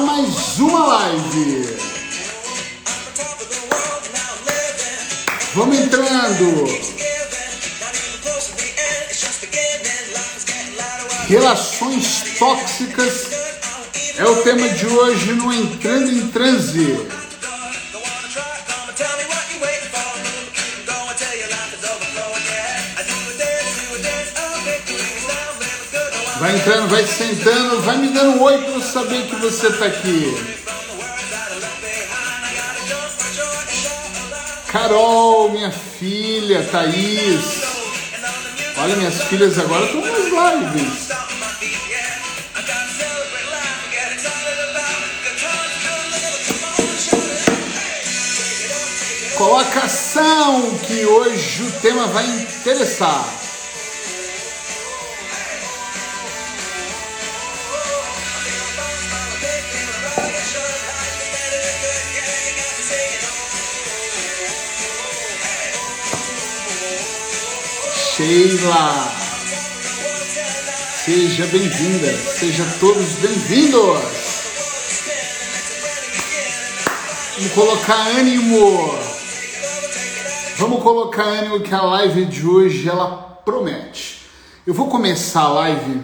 mais uma live. Vamos entrando. Relações tóxicas é o tema de hoje no Entrando em Transe. Vai entrando, vai sentando, vai me dando um oi para eu saber que você está aqui. Carol, minha filha, Thaís. Olha, minhas filhas agora estão nas lives. Colocação que hoje o tema vai interessar. Sheila. Seja bem-vinda, sejam todos bem-vindos. Vamos colocar ânimo. Vamos colocar ânimo que a live de hoje ela promete. Eu vou começar a live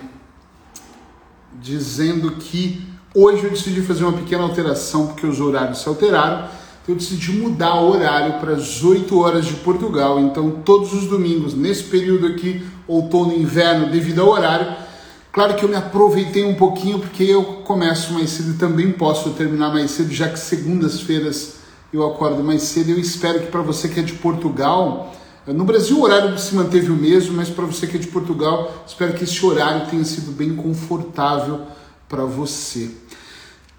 dizendo que hoje eu decidi fazer uma pequena alteração porque os horários se alteraram eu decidi mudar o horário para as 8 horas de Portugal. Então, todos os domingos, nesse período aqui, outono e inverno, devido ao horário, claro que eu me aproveitei um pouquinho porque eu começo mais cedo e também posso terminar mais cedo, já que segundas-feiras eu acordo mais cedo. Eu espero que para você que é de Portugal, no Brasil o horário se manteve o mesmo, mas para você que é de Portugal, espero que esse horário tenha sido bem confortável para você.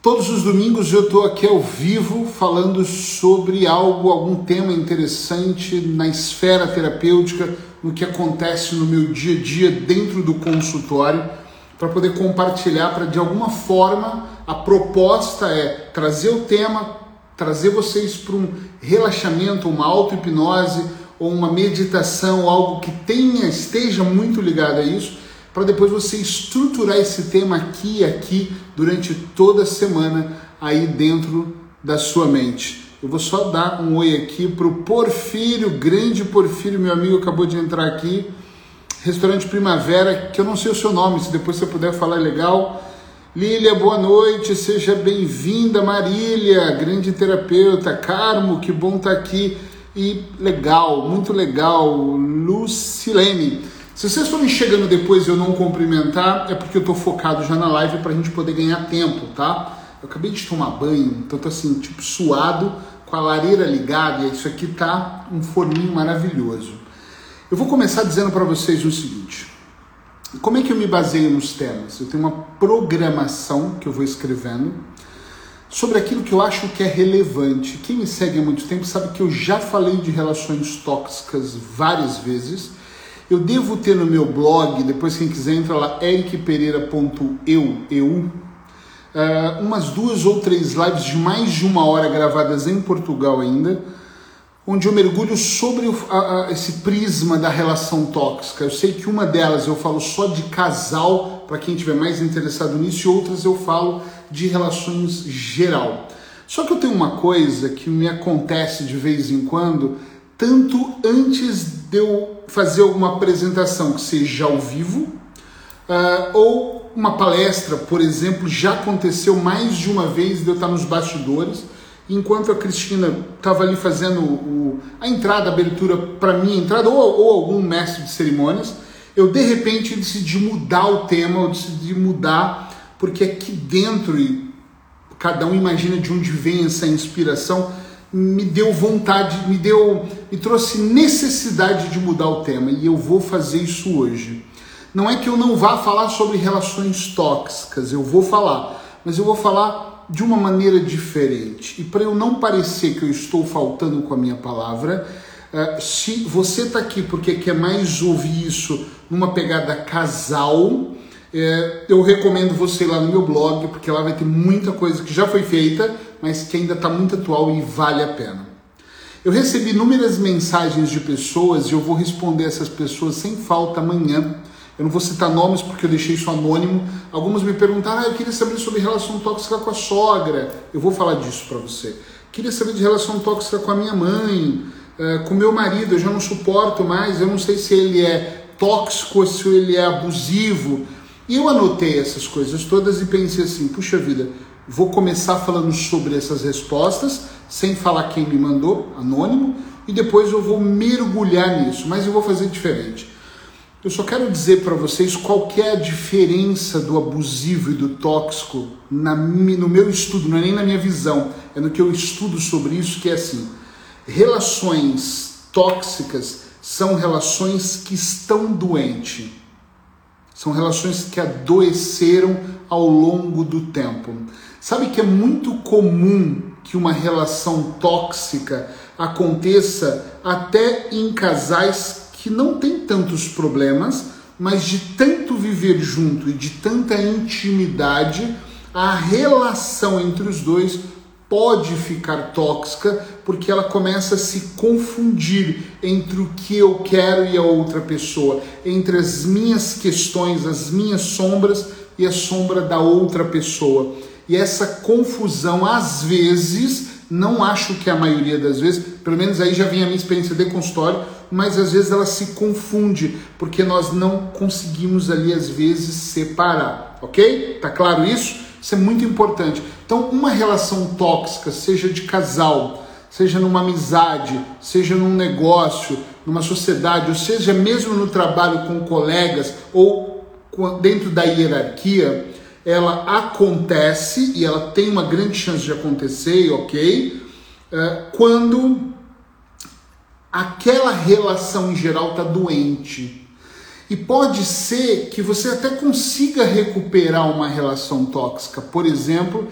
Todos os domingos eu estou aqui ao vivo falando sobre algo, algum tema interessante na esfera terapêutica, no que acontece no meu dia a dia dentro do consultório, para poder compartilhar, para de alguma forma a proposta é trazer o tema, trazer vocês para um relaxamento, uma auto-hipnose ou uma meditação, algo que tenha, esteja muito ligado a isso para depois você estruturar esse tema aqui e aqui durante toda a semana aí dentro da sua mente. Eu vou só dar um oi aqui para o Porfírio, grande Porfírio, meu amigo acabou de entrar aqui. Restaurante Primavera, que eu não sei o seu nome, se depois você puder falar é legal. Lília, boa noite, seja bem-vinda. Marília, grande terapeuta. Carmo, que bom estar tá aqui. E legal, muito legal. Lucilene. Se vocês forem chegando depois e eu não cumprimentar, é porque eu estou focado já na live para a gente poder ganhar tempo, tá? Eu acabei de tomar banho, então tô assim, tipo, suado, com a lareira ligada, e isso aqui tá um forninho maravilhoso. Eu vou começar dizendo para vocês o seguinte: como é que eu me baseio nos temas? Eu tenho uma programação que eu vou escrevendo sobre aquilo que eu acho que é relevante. Quem me segue há muito tempo sabe que eu já falei de relações tóxicas várias vezes eu devo ter no meu blog, depois quem quiser entra lá, ericpereira.eu, eu, uh, umas duas ou três lives de mais de uma hora gravadas em Portugal ainda, onde eu mergulho sobre o, a, a, esse prisma da relação tóxica. Eu sei que uma delas eu falo só de casal, para quem estiver mais interessado nisso, e outras eu falo de relações geral. Só que eu tenho uma coisa que me acontece de vez em quando, tanto antes de eu fazer alguma apresentação que seja ao vivo uh, ou uma palestra, por exemplo, já aconteceu mais de uma vez de eu estar nos bastidores, enquanto a Cristina estava ali fazendo o, a entrada, a abertura para minha entrada, ou, ou algum mestre de cerimônias, eu de repente decidi mudar o tema, eu decidi mudar, porque aqui dentro, e cada um imagina de onde vem essa inspiração, me deu vontade, me deu, me trouxe necessidade de mudar o tema e eu vou fazer isso hoje. Não é que eu não vá falar sobre relações tóxicas, eu vou falar, mas eu vou falar de uma maneira diferente. E para eu não parecer que eu estou faltando com a minha palavra, uh, se você está aqui porque quer mais ouvir isso numa pegada casal, é, eu recomendo você ir lá no meu blog, porque lá vai ter muita coisa que já foi feita, mas que ainda está muito atual e vale a pena. Eu recebi inúmeras mensagens de pessoas e eu vou responder essas pessoas sem falta amanhã. Eu não vou citar nomes porque eu deixei isso anônimo. Algumas me perguntaram, ah, eu queria saber sobre relação tóxica com a sogra. Eu vou falar disso para você. Queria saber de relação tóxica com a minha mãe, eh, com meu marido, eu já não suporto mais, eu não sei se ele é tóxico ou se ele é abusivo. E eu anotei essas coisas todas e pensei assim, puxa vida, vou começar falando sobre essas respostas, sem falar quem me mandou, anônimo, e depois eu vou mergulhar nisso, mas eu vou fazer diferente. Eu só quero dizer para vocês qual é a diferença do abusivo e do tóxico na, no meu estudo, não é nem na minha visão, é no que eu estudo sobre isso, que é assim, relações tóxicas são relações que estão doentes, são relações que adoeceram ao longo do tempo. Sabe que é muito comum que uma relação tóxica aconteça até em casais que não têm tantos problemas, mas de tanto viver junto e de tanta intimidade, a relação entre os dois pode ficar tóxica porque ela começa a se confundir entre o que eu quero e a outra pessoa, entre as minhas questões, as minhas sombras e a sombra da outra pessoa. E essa confusão, às vezes, não acho que é a maioria das vezes, pelo menos aí já vem a minha experiência de consultório, mas às vezes ela se confunde, porque nós não conseguimos ali, às vezes, separar, ok? Tá claro isso? Isso é muito importante. Então, uma relação tóxica, seja de casal, seja numa amizade, seja num negócio, numa sociedade, ou seja mesmo no trabalho com colegas ou dentro da hierarquia, ela acontece e ela tem uma grande chance de acontecer, ok? É, quando aquela relação em geral está doente. E pode ser que você até consiga recuperar uma relação tóxica. Por exemplo,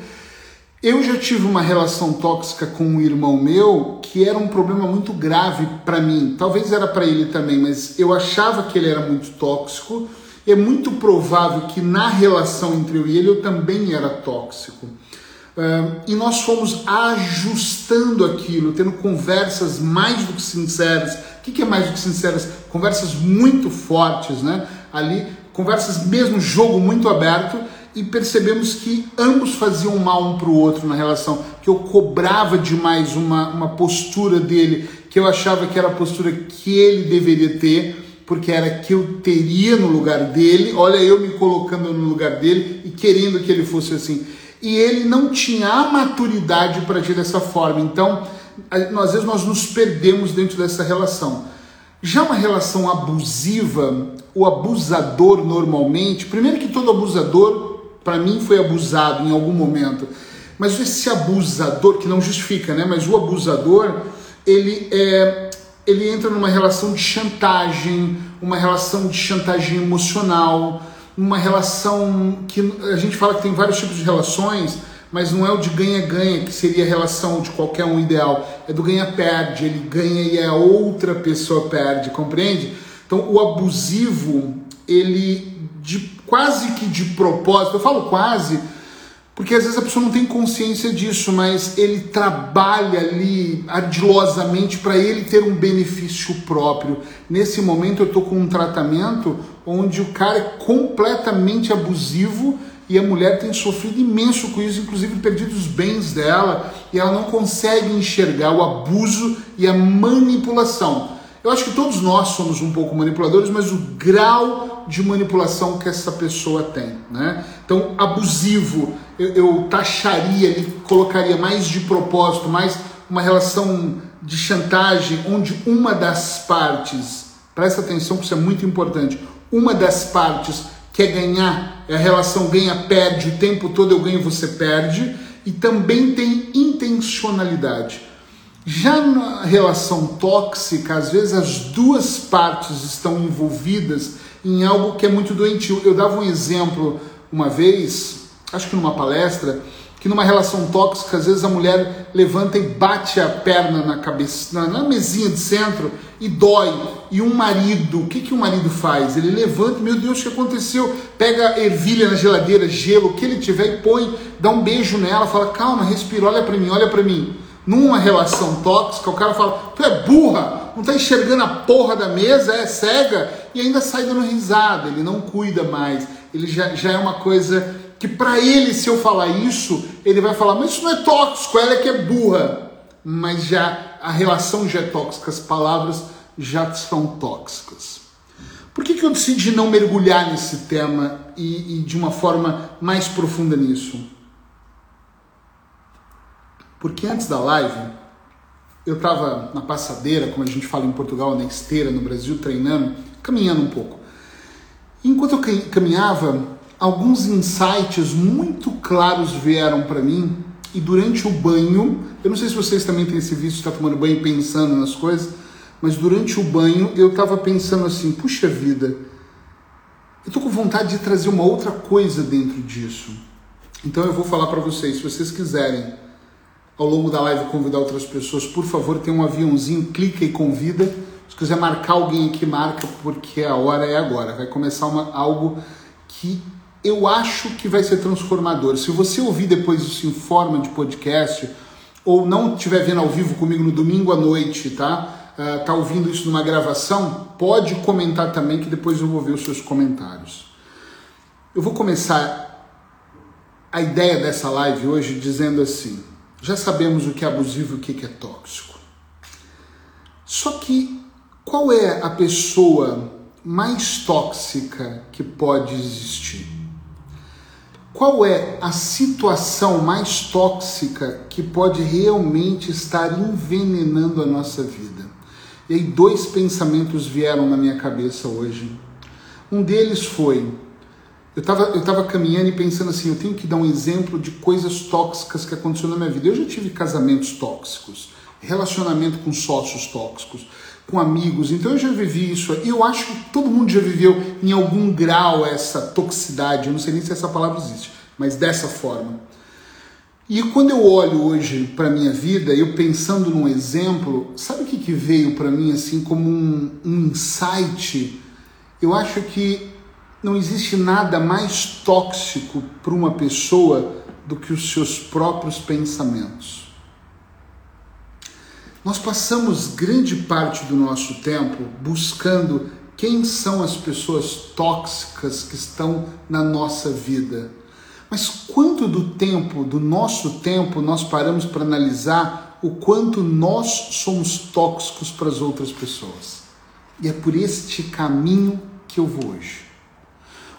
eu já tive uma relação tóxica com um irmão meu que era um problema muito grave para mim. Talvez era para ele também, mas eu achava que ele era muito tóxico. É muito provável que na relação entre eu e ele eu também era tóxico. Uh, e nós fomos ajustando aquilo, tendo conversas mais do que sinceras. O que, que é mais do que sinceras? Conversas muito fortes, né? Ali, conversas mesmo, jogo muito aberto, e percebemos que ambos faziam mal um para o outro na relação. Que eu cobrava demais uma, uma postura dele, que eu achava que era a postura que ele deveria ter, porque era que eu teria no lugar dele. Olha, eu me colocando no lugar dele e querendo que ele fosse assim e ele não tinha a maturidade para agir dessa forma. Então, às vezes nós nos perdemos dentro dessa relação. Já uma relação abusiva, o abusador normalmente, primeiro que todo abusador, para mim, foi abusado em algum momento. Mas esse abusador, que não justifica, né? Mas o abusador, ele é, ele entra numa relação de chantagem, uma relação de chantagem emocional, uma relação que a gente fala que tem vários tipos de relações, mas não é o de ganha-ganha, que seria a relação de qualquer um ideal, é do ganha-perde, ele ganha e a outra pessoa perde, compreende? Então o abusivo, ele de quase que de propósito, eu falo quase, porque às vezes a pessoa não tem consciência disso, mas ele trabalha ali ardilosamente para ele ter um benefício próprio. Nesse momento eu estou com um tratamento onde o cara é completamente abusivo e a mulher tem sofrido imenso com isso, inclusive perdido os bens dela, e ela não consegue enxergar o abuso e a manipulação. Eu acho que todos nós somos um pouco manipuladores, mas o grau de manipulação que essa pessoa tem, né? Então, abusivo, eu, eu taxaria, ele colocaria mais de propósito, mais uma relação de chantagem, onde uma das partes, presta atenção que isso é muito importante, uma das partes quer ganhar, a relação ganha-perde, o tempo todo eu ganho, você perde, e também tem intencionalidade. Já na relação tóxica, às vezes as duas partes estão envolvidas em algo que é muito doentio. Eu dava um exemplo uma vez, acho que numa palestra, que numa relação tóxica, às vezes a mulher levanta e bate a perna na cabeça, na, na mesinha de centro e dói. E um marido, o que, que o marido faz? Ele levanta, meu Deus, o que aconteceu? Pega ervilha na geladeira, gelo, o que ele tiver e põe, dá um beijo nela, fala, calma, respira, olha para mim, olha para mim numa relação tóxica, o cara fala, tu é burra, não tá enxergando a porra da mesa, é cega, e ainda sai dando risada, ele não cuida mais, ele já, já é uma coisa que para ele, se eu falar isso, ele vai falar, mas isso não é tóxico, ela é que é burra. Mas já a relação já é tóxica, as palavras já são tóxicas. Por que, que eu decidi não mergulhar nesse tema e, e de uma forma mais profunda nisso? Porque antes da live, eu estava na passadeira, como a gente fala em Portugal, na esteira, no Brasil, treinando, caminhando um pouco. Enquanto eu caminhava, alguns insights muito claros vieram para mim e durante o banho, eu não sei se vocês também têm esse vício de estar tomando banho pensando nas coisas, mas durante o banho eu estava pensando assim, puxa vida, eu estou com vontade de trazer uma outra coisa dentro disso. Então eu vou falar para vocês, se vocês quiserem ao longo da live convidar outras pessoas, por favor, tem um aviãozinho, clica e convida. Se quiser marcar alguém aqui, marca, porque a hora é agora. Vai começar uma, algo que eu acho que vai ser transformador. Se você ouvir depois isso em forma de podcast, ou não estiver vendo ao vivo comigo no domingo à noite, tá? uh, tá ouvindo isso numa gravação, pode comentar também que depois eu vou ver os seus comentários. Eu vou começar a ideia dessa live hoje dizendo assim: já sabemos o que é abusivo e o que é tóxico. Só que qual é a pessoa mais tóxica que pode existir? Qual é a situação mais tóxica que pode realmente estar envenenando a nossa vida? E aí dois pensamentos vieram na minha cabeça hoje. Um deles foi, eu estava eu tava caminhando e pensando assim, eu tenho que dar um exemplo de coisas tóxicas que aconteceram na minha vida. Eu já tive casamentos tóxicos, relacionamento com sócios tóxicos, com amigos, então eu já vivi isso. E eu acho que todo mundo já viveu em algum grau essa toxicidade, eu não sei nem se essa palavra existe, mas dessa forma. E quando eu olho hoje para minha vida, eu pensando num exemplo, sabe o que, que veio para mim assim como um, um insight? Eu acho que não existe nada mais tóxico para uma pessoa do que os seus próprios pensamentos. Nós passamos grande parte do nosso tempo buscando quem são as pessoas tóxicas que estão na nossa vida mas quanto do tempo, do nosso tempo, nós paramos para analisar o quanto nós somos tóxicos para as outras pessoas? E é por este caminho que eu vou hoje.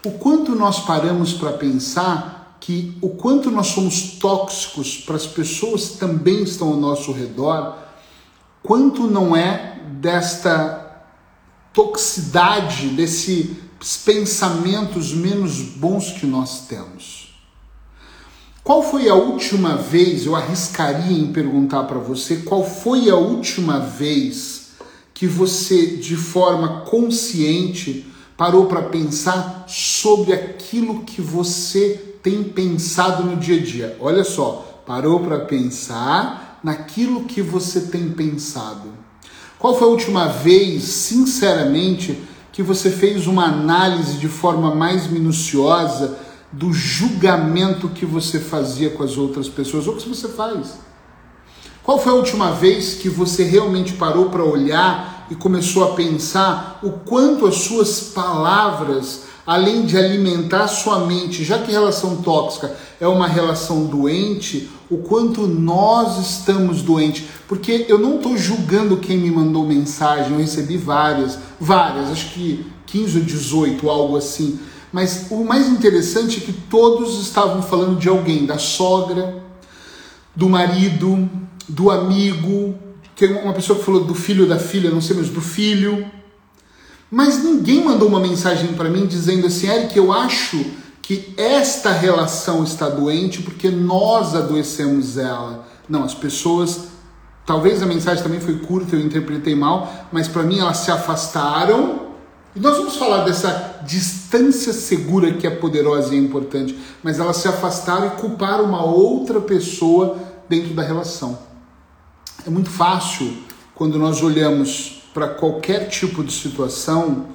O quanto nós paramos para pensar que o quanto nós somos tóxicos para as pessoas que também estão ao nosso redor, quanto não é desta toxicidade, desses pensamentos menos bons que nós temos. Qual foi a última vez, eu arriscaria em perguntar para você, qual foi a última vez que você, de forma consciente, parou para pensar sobre aquilo que você tem pensado no dia a dia? Olha só, parou para pensar naquilo que você tem pensado. Qual foi a última vez, sinceramente, que você fez uma análise de forma mais minuciosa? do julgamento que você fazia com as outras pessoas ou que você faz. Qual foi a última vez que você realmente parou para olhar e começou a pensar o quanto as suas palavras, além de alimentar sua mente, já que relação tóxica é uma relação doente, o quanto nós estamos doentes? Porque eu não estou julgando quem me mandou mensagem, eu recebi várias, várias, acho que 15 ou 18, algo assim mas o mais interessante é que todos estavam falando de alguém, da sogra, do marido, do amigo, tem uma pessoa que falou do filho da filha, não sei, mas do filho. Mas ninguém mandou uma mensagem para mim dizendo assim, Eric, eu acho que esta relação está doente porque nós adoecemos ela. Não, as pessoas, talvez a mensagem também foi curta, eu interpretei mal, mas para mim elas se afastaram e nós vamos falar dessa distância segura que é poderosa e importante, mas elas se afastaram e culparam uma outra pessoa dentro da relação. É muito fácil quando nós olhamos para qualquer tipo de situação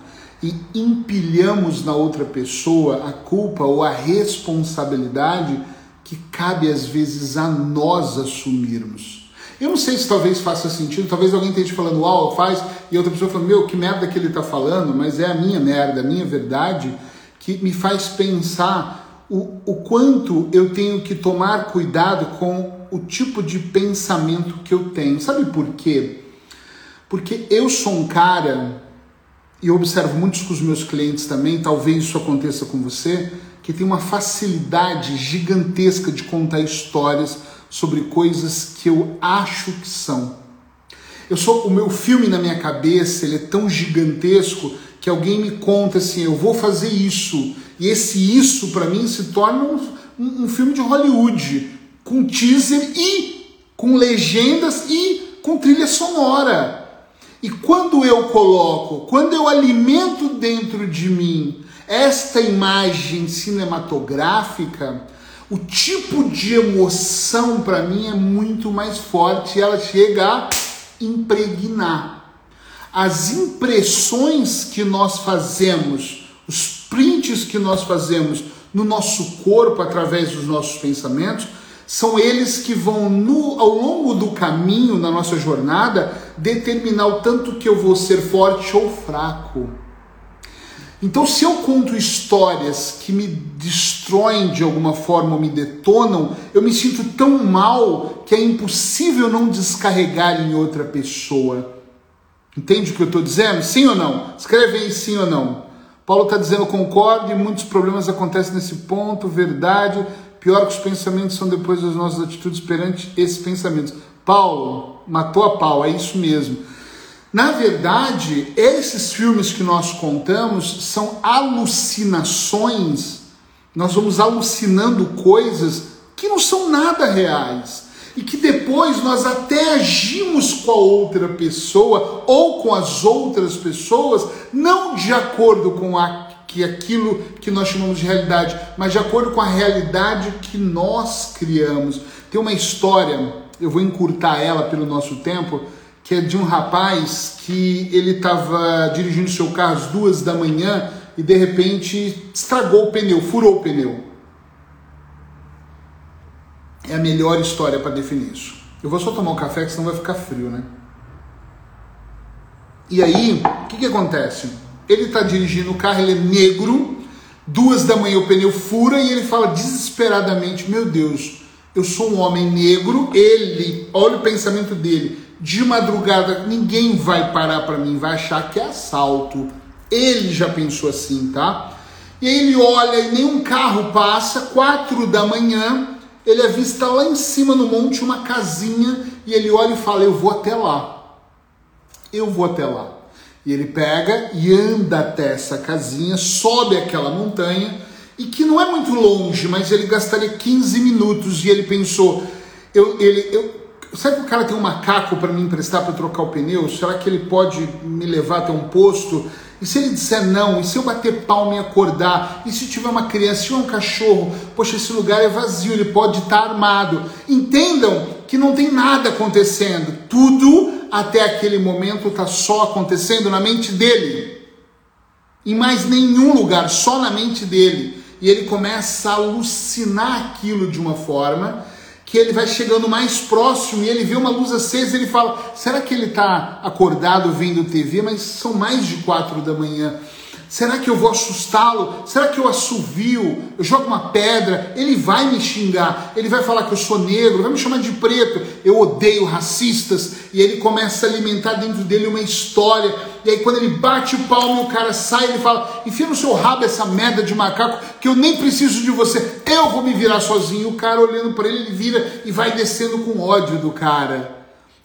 e empilhamos na outra pessoa a culpa ou a responsabilidade que cabe às vezes a nós assumirmos. Eu não sei se talvez faça sentido, talvez alguém esteja falando, uau, faz, e outra pessoa falando, meu, que merda que ele está falando, mas é a minha merda, a minha verdade, que me faz pensar o, o quanto eu tenho que tomar cuidado com o tipo de pensamento que eu tenho. Sabe por quê? Porque eu sou um cara, e observo muitos com os meus clientes também, talvez isso aconteça com você, que tem uma facilidade gigantesca de contar histórias sobre coisas que eu acho que são. Eu sou o meu filme na minha cabeça, ele é tão gigantesco que alguém me conta assim, eu vou fazer isso, e esse isso para mim se torna um, um filme de Hollywood, com teaser e com legendas e com trilha sonora. E quando eu coloco, quando eu alimento dentro de mim esta imagem cinematográfica, o tipo de emoção para mim é muito mais forte ela chega a impregnar. As impressões que nós fazemos, os prints que nós fazemos no nosso corpo através dos nossos pensamentos, são eles que vão, no, ao longo do caminho, na nossa jornada, determinar o tanto que eu vou ser forte ou fraco. Então, se eu conto histórias que me destroem de alguma forma ou me detonam, eu me sinto tão mal que é impossível não descarregar em outra pessoa. Entende o que eu estou dizendo? Sim ou não? Escreve aí sim ou não. Paulo está dizendo concordo e muitos problemas acontecem nesse ponto, verdade. Pior que os pensamentos são depois das nossas atitudes perante esses pensamentos. Paulo matou a pau, é isso mesmo. Na verdade, esses filmes que nós contamos são alucinações. Nós vamos alucinando coisas que não são nada reais e que depois nós até agimos com a outra pessoa ou com as outras pessoas não de acordo com a, que aquilo que nós chamamos de realidade, mas de acordo com a realidade que nós criamos. Tem uma história, eu vou encurtar ela pelo nosso tempo, que é de um rapaz que ele estava dirigindo seu carro às duas da manhã e de repente estragou o pneu, furou o pneu. É a melhor história para definir isso. Eu vou só tomar um café, que senão vai ficar frio, né? E aí, o que, que acontece? Ele está dirigindo o carro, ele é negro, duas da manhã o pneu fura e ele fala desesperadamente: Meu Deus, eu sou um homem negro. Ele, olha o pensamento dele, de madrugada ninguém vai parar para mim, vai achar que é assalto. Ele já pensou assim, tá? E aí ele olha e nenhum carro passa, quatro da manhã, ele avista lá em cima no monte uma casinha e ele olha e fala: Eu vou até lá. Eu vou até lá. E ele pega e anda até essa casinha, sobe aquela montanha e que não é muito longe, mas ele gastaria 15 minutos e ele pensou: eu, ele, eu, Será que o cara tem um macaco para me emprestar para trocar o pneu? Será que ele pode me levar até um posto? E se ele disser não? E se eu bater palma e acordar? E se tiver uma criança, se tiver um cachorro? Poxa, esse lugar é vazio, ele pode estar armado. Entendam que não tem nada acontecendo. Tudo até aquele momento está só acontecendo na mente dele. Em mais nenhum lugar, só na mente dele. E ele começa a alucinar aquilo de uma forma que ele vai chegando mais próximo e ele vê uma luz acesa e ele fala: será que ele está acordado vendo TV? Mas são mais de quatro da manhã. Será que eu vou assustá-lo? Será que eu assovio? Eu jogo uma pedra? Ele vai me xingar, ele vai falar que eu sou negro, vai me chamar de preto. Eu odeio racistas. E ele começa a alimentar dentro dele uma história. E aí, quando ele bate o palmo e o cara sai, ele fala: Enfia no seu rabo essa merda de macaco, que eu nem preciso de você, eu vou me virar sozinho. O cara olhando para ele, ele vira e vai descendo com ódio do cara.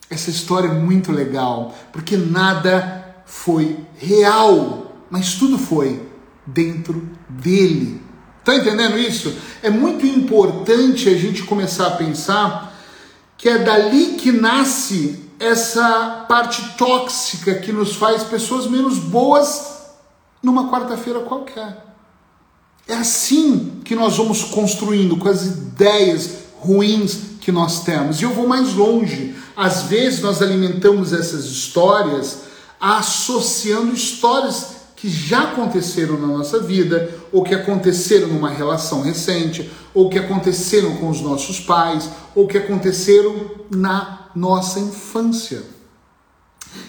Essa história é muito legal, porque nada foi real mas tudo foi dentro dele. Está entendendo isso? É muito importante a gente começar a pensar que é dali que nasce essa parte tóxica que nos faz pessoas menos boas numa quarta-feira qualquer. É assim que nós vamos construindo com as ideias ruins que nós temos. E eu vou mais longe. Às vezes nós alimentamos essas histórias associando histórias que já aconteceram na nossa vida, ou que aconteceram numa relação recente, ou que aconteceram com os nossos pais, ou que aconteceram na nossa infância.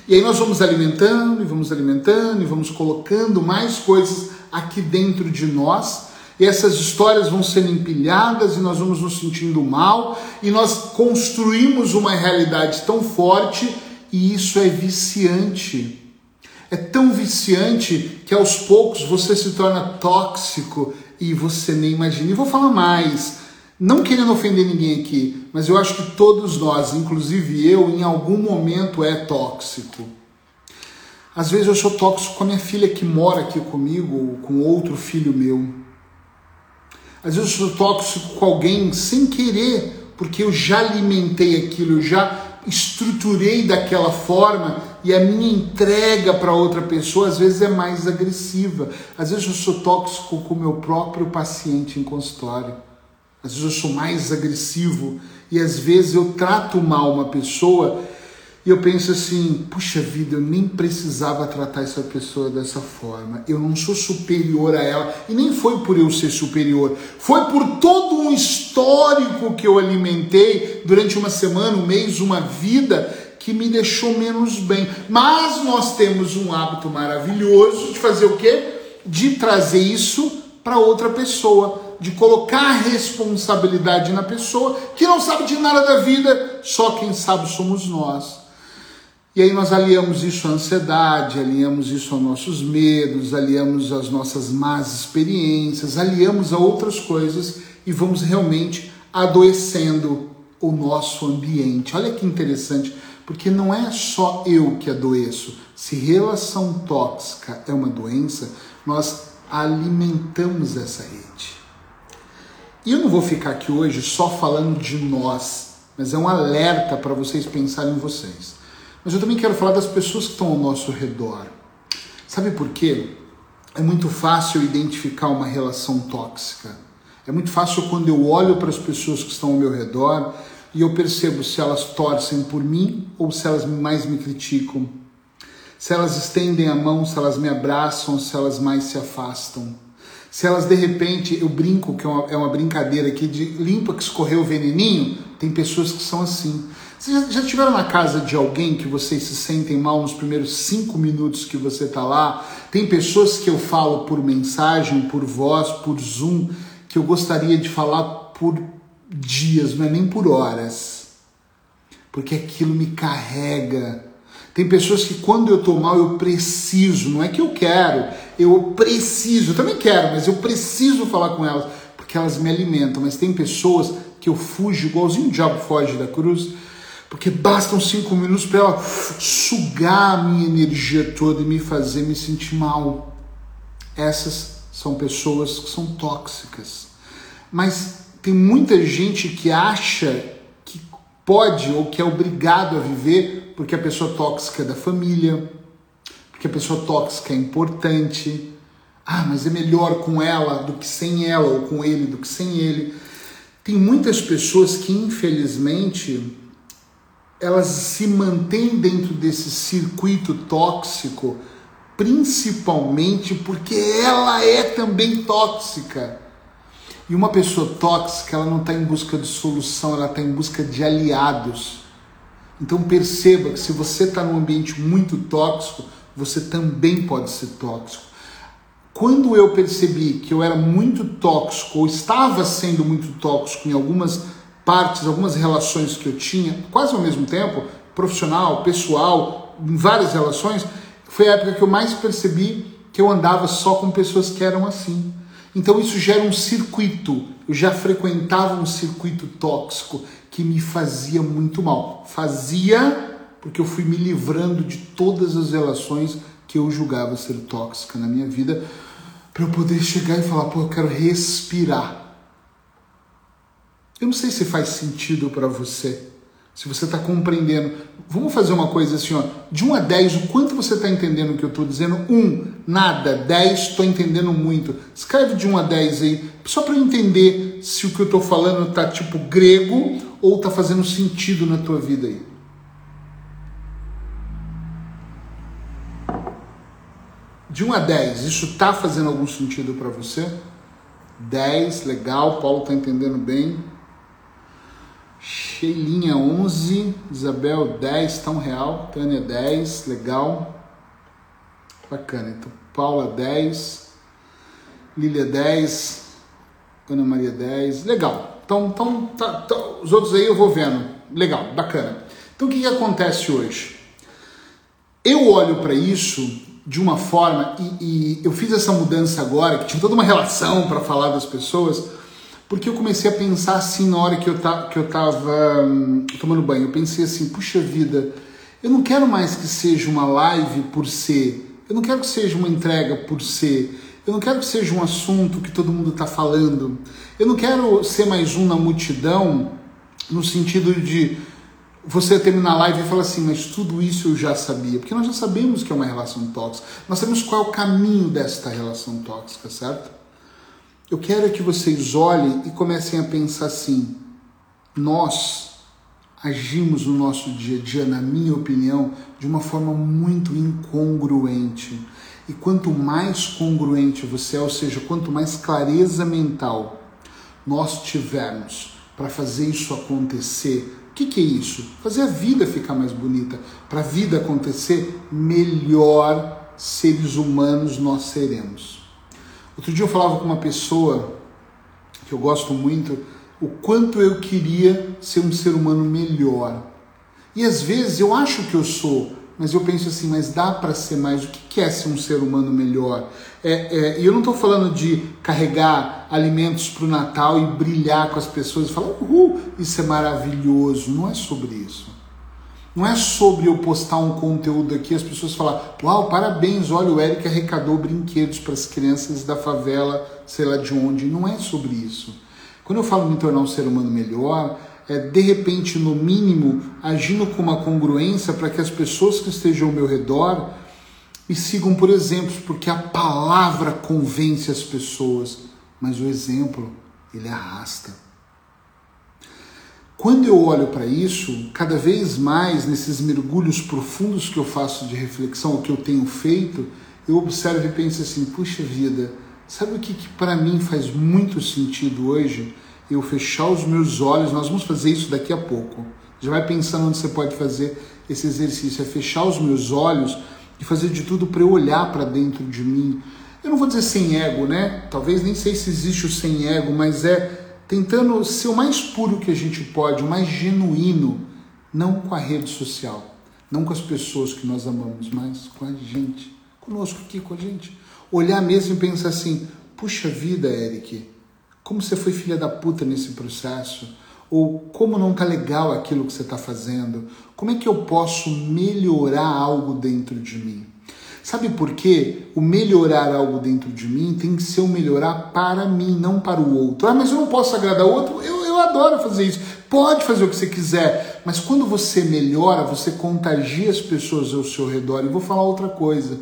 E aí nós vamos alimentando e vamos alimentando e vamos colocando mais coisas aqui dentro de nós. E essas histórias vão sendo empilhadas e nós vamos nos sentindo mal e nós construímos uma realidade tão forte e isso é viciante. É tão viciante que aos poucos você se torna tóxico e você nem imagina. E vou falar mais, não querendo ofender ninguém aqui, mas eu acho que todos nós, inclusive eu, em algum momento é tóxico. Às vezes eu sou tóxico com a minha filha que mora aqui comigo, ou com outro filho meu. Às vezes eu sou tóxico com alguém sem querer, porque eu já alimentei aquilo, eu já estruturei daquela forma e a minha entrega para outra pessoa às vezes é mais agressiva. Às vezes eu sou tóxico com o meu próprio paciente em consultório. Às vezes eu sou mais agressivo e às vezes eu trato mal uma pessoa e eu penso assim, puxa vida, eu nem precisava tratar essa pessoa dessa forma. Eu não sou superior a ela. E nem foi por eu ser superior. Foi por todo um histórico que eu alimentei durante uma semana, um mês, uma vida que me deixou menos bem. Mas nós temos um hábito maravilhoso de fazer o quê? De trazer isso para outra pessoa, de colocar responsabilidade na pessoa que não sabe de nada da vida, só quem sabe somos nós. E aí nós aliamos isso à ansiedade, aliamos isso aos nossos medos, aliamos às nossas más experiências, aliamos a outras coisas e vamos realmente adoecendo o nosso ambiente. Olha que interessante, porque não é só eu que adoeço. Se relação tóxica é uma doença, nós alimentamos essa rede. E eu não vou ficar aqui hoje só falando de nós, mas é um alerta para vocês pensarem em vocês. Mas eu também quero falar das pessoas que estão ao nosso redor. Sabe por quê? É muito fácil identificar uma relação tóxica. É muito fácil quando eu olho para as pessoas que estão ao meu redor e eu percebo se elas torcem por mim ou se elas mais me criticam. Se elas estendem a mão, se elas me abraçam, se elas mais se afastam. Se elas de repente, eu brinco que é uma, é uma brincadeira aqui de limpa que escorreu o veneninho, tem pessoas que são assim. Vocês já, já estiveram na casa de alguém que vocês se sentem mal nos primeiros cinco minutos que você está lá? Tem pessoas que eu falo por mensagem, por voz, por Zoom, que eu gostaria de falar por dias, não é nem por horas. Porque aquilo me carrega. Tem pessoas que quando eu estou mal eu preciso, não é que eu quero, eu preciso, eu também quero, mas eu preciso falar com elas, porque elas me alimentam. Mas tem pessoas que eu fujo, igualzinho o diabo foge da cruz, porque bastam cinco minutos para ela sugar a minha energia toda e me fazer me sentir mal. Essas são pessoas que são tóxicas. Mas tem muita gente que acha que pode ou que é obrigado a viver porque a pessoa tóxica é da família, porque a pessoa tóxica é importante. Ah, mas é melhor com ela do que sem ela, ou com ele do que sem ele. Tem muitas pessoas que, infelizmente, elas se mantêm dentro desse circuito tóxico, principalmente porque ela é também tóxica. E uma pessoa tóxica, ela não está em busca de solução, ela está em busca de aliados. Então perceba que se você está num ambiente muito tóxico, você também pode ser tóxico. Quando eu percebi que eu era muito tóxico, ou estava sendo muito tóxico em algumas partes, algumas relações que eu tinha, quase ao mesmo tempo, profissional, pessoal, em várias relações, foi a época que eu mais percebi que eu andava só com pessoas que eram assim. Então isso gera um circuito. Eu já frequentava um circuito tóxico que me fazia muito mal. Fazia porque eu fui me livrando de todas as relações que eu julgava ser tóxica na minha vida, para eu poder chegar e falar, pô, eu quero respirar. Eu não sei se faz sentido para você, se você está compreendendo. Vamos fazer uma coisa assim, ó, de 1 a 10, o quanto você está entendendo o que eu estou dizendo? 1, nada. 10, estou entendendo muito. Escreve de 1 a 10 aí, só para eu entender se o que eu estou falando está tipo grego ou está fazendo sentido na tua vida aí. De 1 a 10, isso está fazendo algum sentido para você? 10, legal, Paulo está entendendo bem. Sheilinha 11, Isabel 10, tão real, Tânia 10, legal. Bacana. Então, Paula 10, Lília 10, Ana Maria 10, legal. Então, então tá, tá, os outros aí eu vou vendo. Legal, bacana. Então o que, que acontece hoje? Eu olho para isso de uma forma, e, e, eu fiz essa mudança agora, que tinha toda uma relação para falar das pessoas, porque eu comecei a pensar assim na hora que eu, ta, que eu tava hum, tomando banho. Eu pensei assim, puxa vida, eu não quero mais que seja uma live por ser, eu não quero que seja uma entrega por ser, eu não quero que seja um assunto que todo mundo está falando, eu não quero ser mais um na multidão, no sentido de você terminar a live e falar assim, mas tudo isso eu já sabia, porque nós já sabemos que é uma relação tóxica, nós sabemos qual é o caminho desta relação tóxica, certo? Eu quero que vocês olhem e comecem a pensar assim: nós agimos no nosso dia a dia, na minha opinião, de uma forma muito incongruente. E quanto mais congruente você é, ou seja, quanto mais clareza mental nós tivermos para fazer isso acontecer, que, que é isso? Fazer a vida ficar mais bonita. Para a vida acontecer, melhor seres humanos nós seremos. Outro dia eu falava com uma pessoa que eu gosto muito, o quanto eu queria ser um ser humano melhor. E às vezes eu acho que eu sou, mas eu penso assim, mas dá para ser mais? O que é ser um ser humano melhor? É, é, e eu não estou falando de carregar alimentos para o Natal e brilhar com as pessoas e falar, uhul, isso é maravilhoso. Não é sobre isso. Não é sobre eu postar um conteúdo aqui as pessoas falar, uau, parabéns, olha, o Eric arrecadou brinquedos para as crianças da favela, sei lá de onde. Não é sobre isso. Quando eu falo me tornar um ser humano melhor, é, de repente, no mínimo, agindo com uma congruência para que as pessoas que estejam ao meu redor me sigam por exemplos, porque a palavra convence as pessoas, mas o exemplo, ele arrasta. Quando eu olho para isso, cada vez mais nesses mergulhos profundos que eu faço de reflexão, o que eu tenho feito, eu observo e penso assim: puxa vida, sabe o que, que para mim faz muito sentido hoje? eu fechar os meus olhos, nós vamos fazer isso daqui a pouco. Já vai pensando onde você pode fazer esse exercício, é fechar os meus olhos e fazer de tudo para eu olhar para dentro de mim. Eu não vou dizer sem ego, né? Talvez nem sei se existe o sem ego, mas é tentando ser o mais puro que a gente pode, o mais genuíno, não com a rede social, não com as pessoas que nós amamos, mas com a gente, conosco aqui, com a gente. Olhar mesmo e pensar assim: puxa vida, Eric, como você foi filha da puta nesse processo, ou como não tá legal aquilo que você está fazendo, como é que eu posso melhorar algo dentro de mim? Sabe por quê? O melhorar algo dentro de mim tem que ser o melhorar para mim, não para o outro. Ah, mas eu não posso agradar o outro? Eu, eu adoro fazer isso. Pode fazer o que você quiser, mas quando você melhora, você contagia as pessoas ao seu redor. E vou falar outra coisa,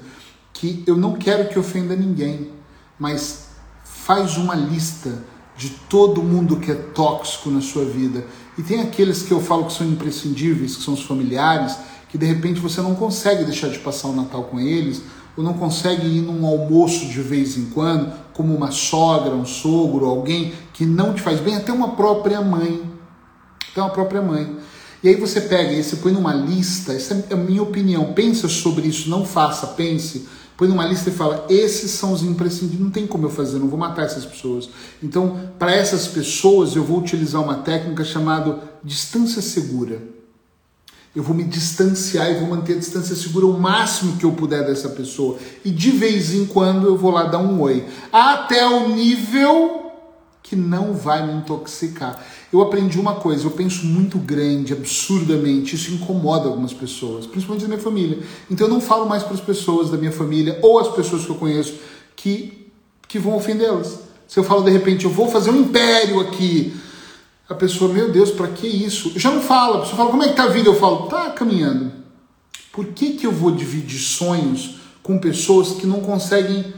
que eu não quero que ofenda ninguém, mas faz uma lista de todo mundo que é tóxico na sua vida. E tem aqueles que eu falo que são imprescindíveis, que são os familiares, que de repente você não consegue deixar de passar o Natal com eles, ou não consegue ir num almoço de vez em quando, como uma sogra, um sogro, alguém que não te faz bem, até uma própria mãe. Até uma própria mãe. E aí você pega e você põe numa lista, essa é a minha opinião, pensa sobre isso, não faça, pense põe numa lista e fala: esses são os imprescindíveis, não tem como eu fazer, não vou matar essas pessoas. Então, para essas pessoas, eu vou utilizar uma técnica chamada distância segura. Eu vou me distanciar e vou manter a distância segura o máximo que eu puder dessa pessoa. E de vez em quando eu vou lá dar um oi. Até o nível que não vai me intoxicar. Eu aprendi uma coisa, eu penso muito grande, absurdamente, isso incomoda algumas pessoas, principalmente da minha família. Então eu não falo mais para as pessoas da minha família ou as pessoas que eu conheço que, que vão ofendê-las. Se eu falo de repente, eu vou fazer um império aqui, a pessoa, meu Deus, para que isso? Eu já não falo, a pessoa fala, como é que tá a vida? Eu falo, tá caminhando. Por que, que eu vou dividir sonhos com pessoas que não conseguem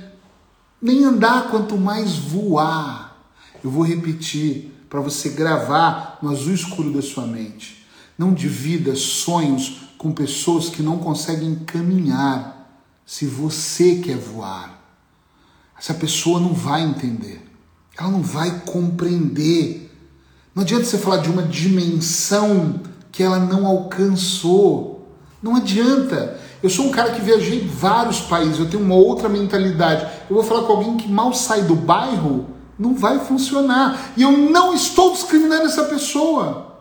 nem andar, quanto mais voar? Eu vou repetir para você gravar no azul escuro da sua mente. Não divida sonhos com pessoas que não conseguem caminhar se você quer voar. Essa pessoa não vai entender, ela não vai compreender. Não adianta você falar de uma dimensão que ela não alcançou. Não adianta. Eu sou um cara que viajei vários países, eu tenho uma outra mentalidade. Eu vou falar com alguém que mal sai do bairro, não vai funcionar. E eu não estou discriminando essa pessoa.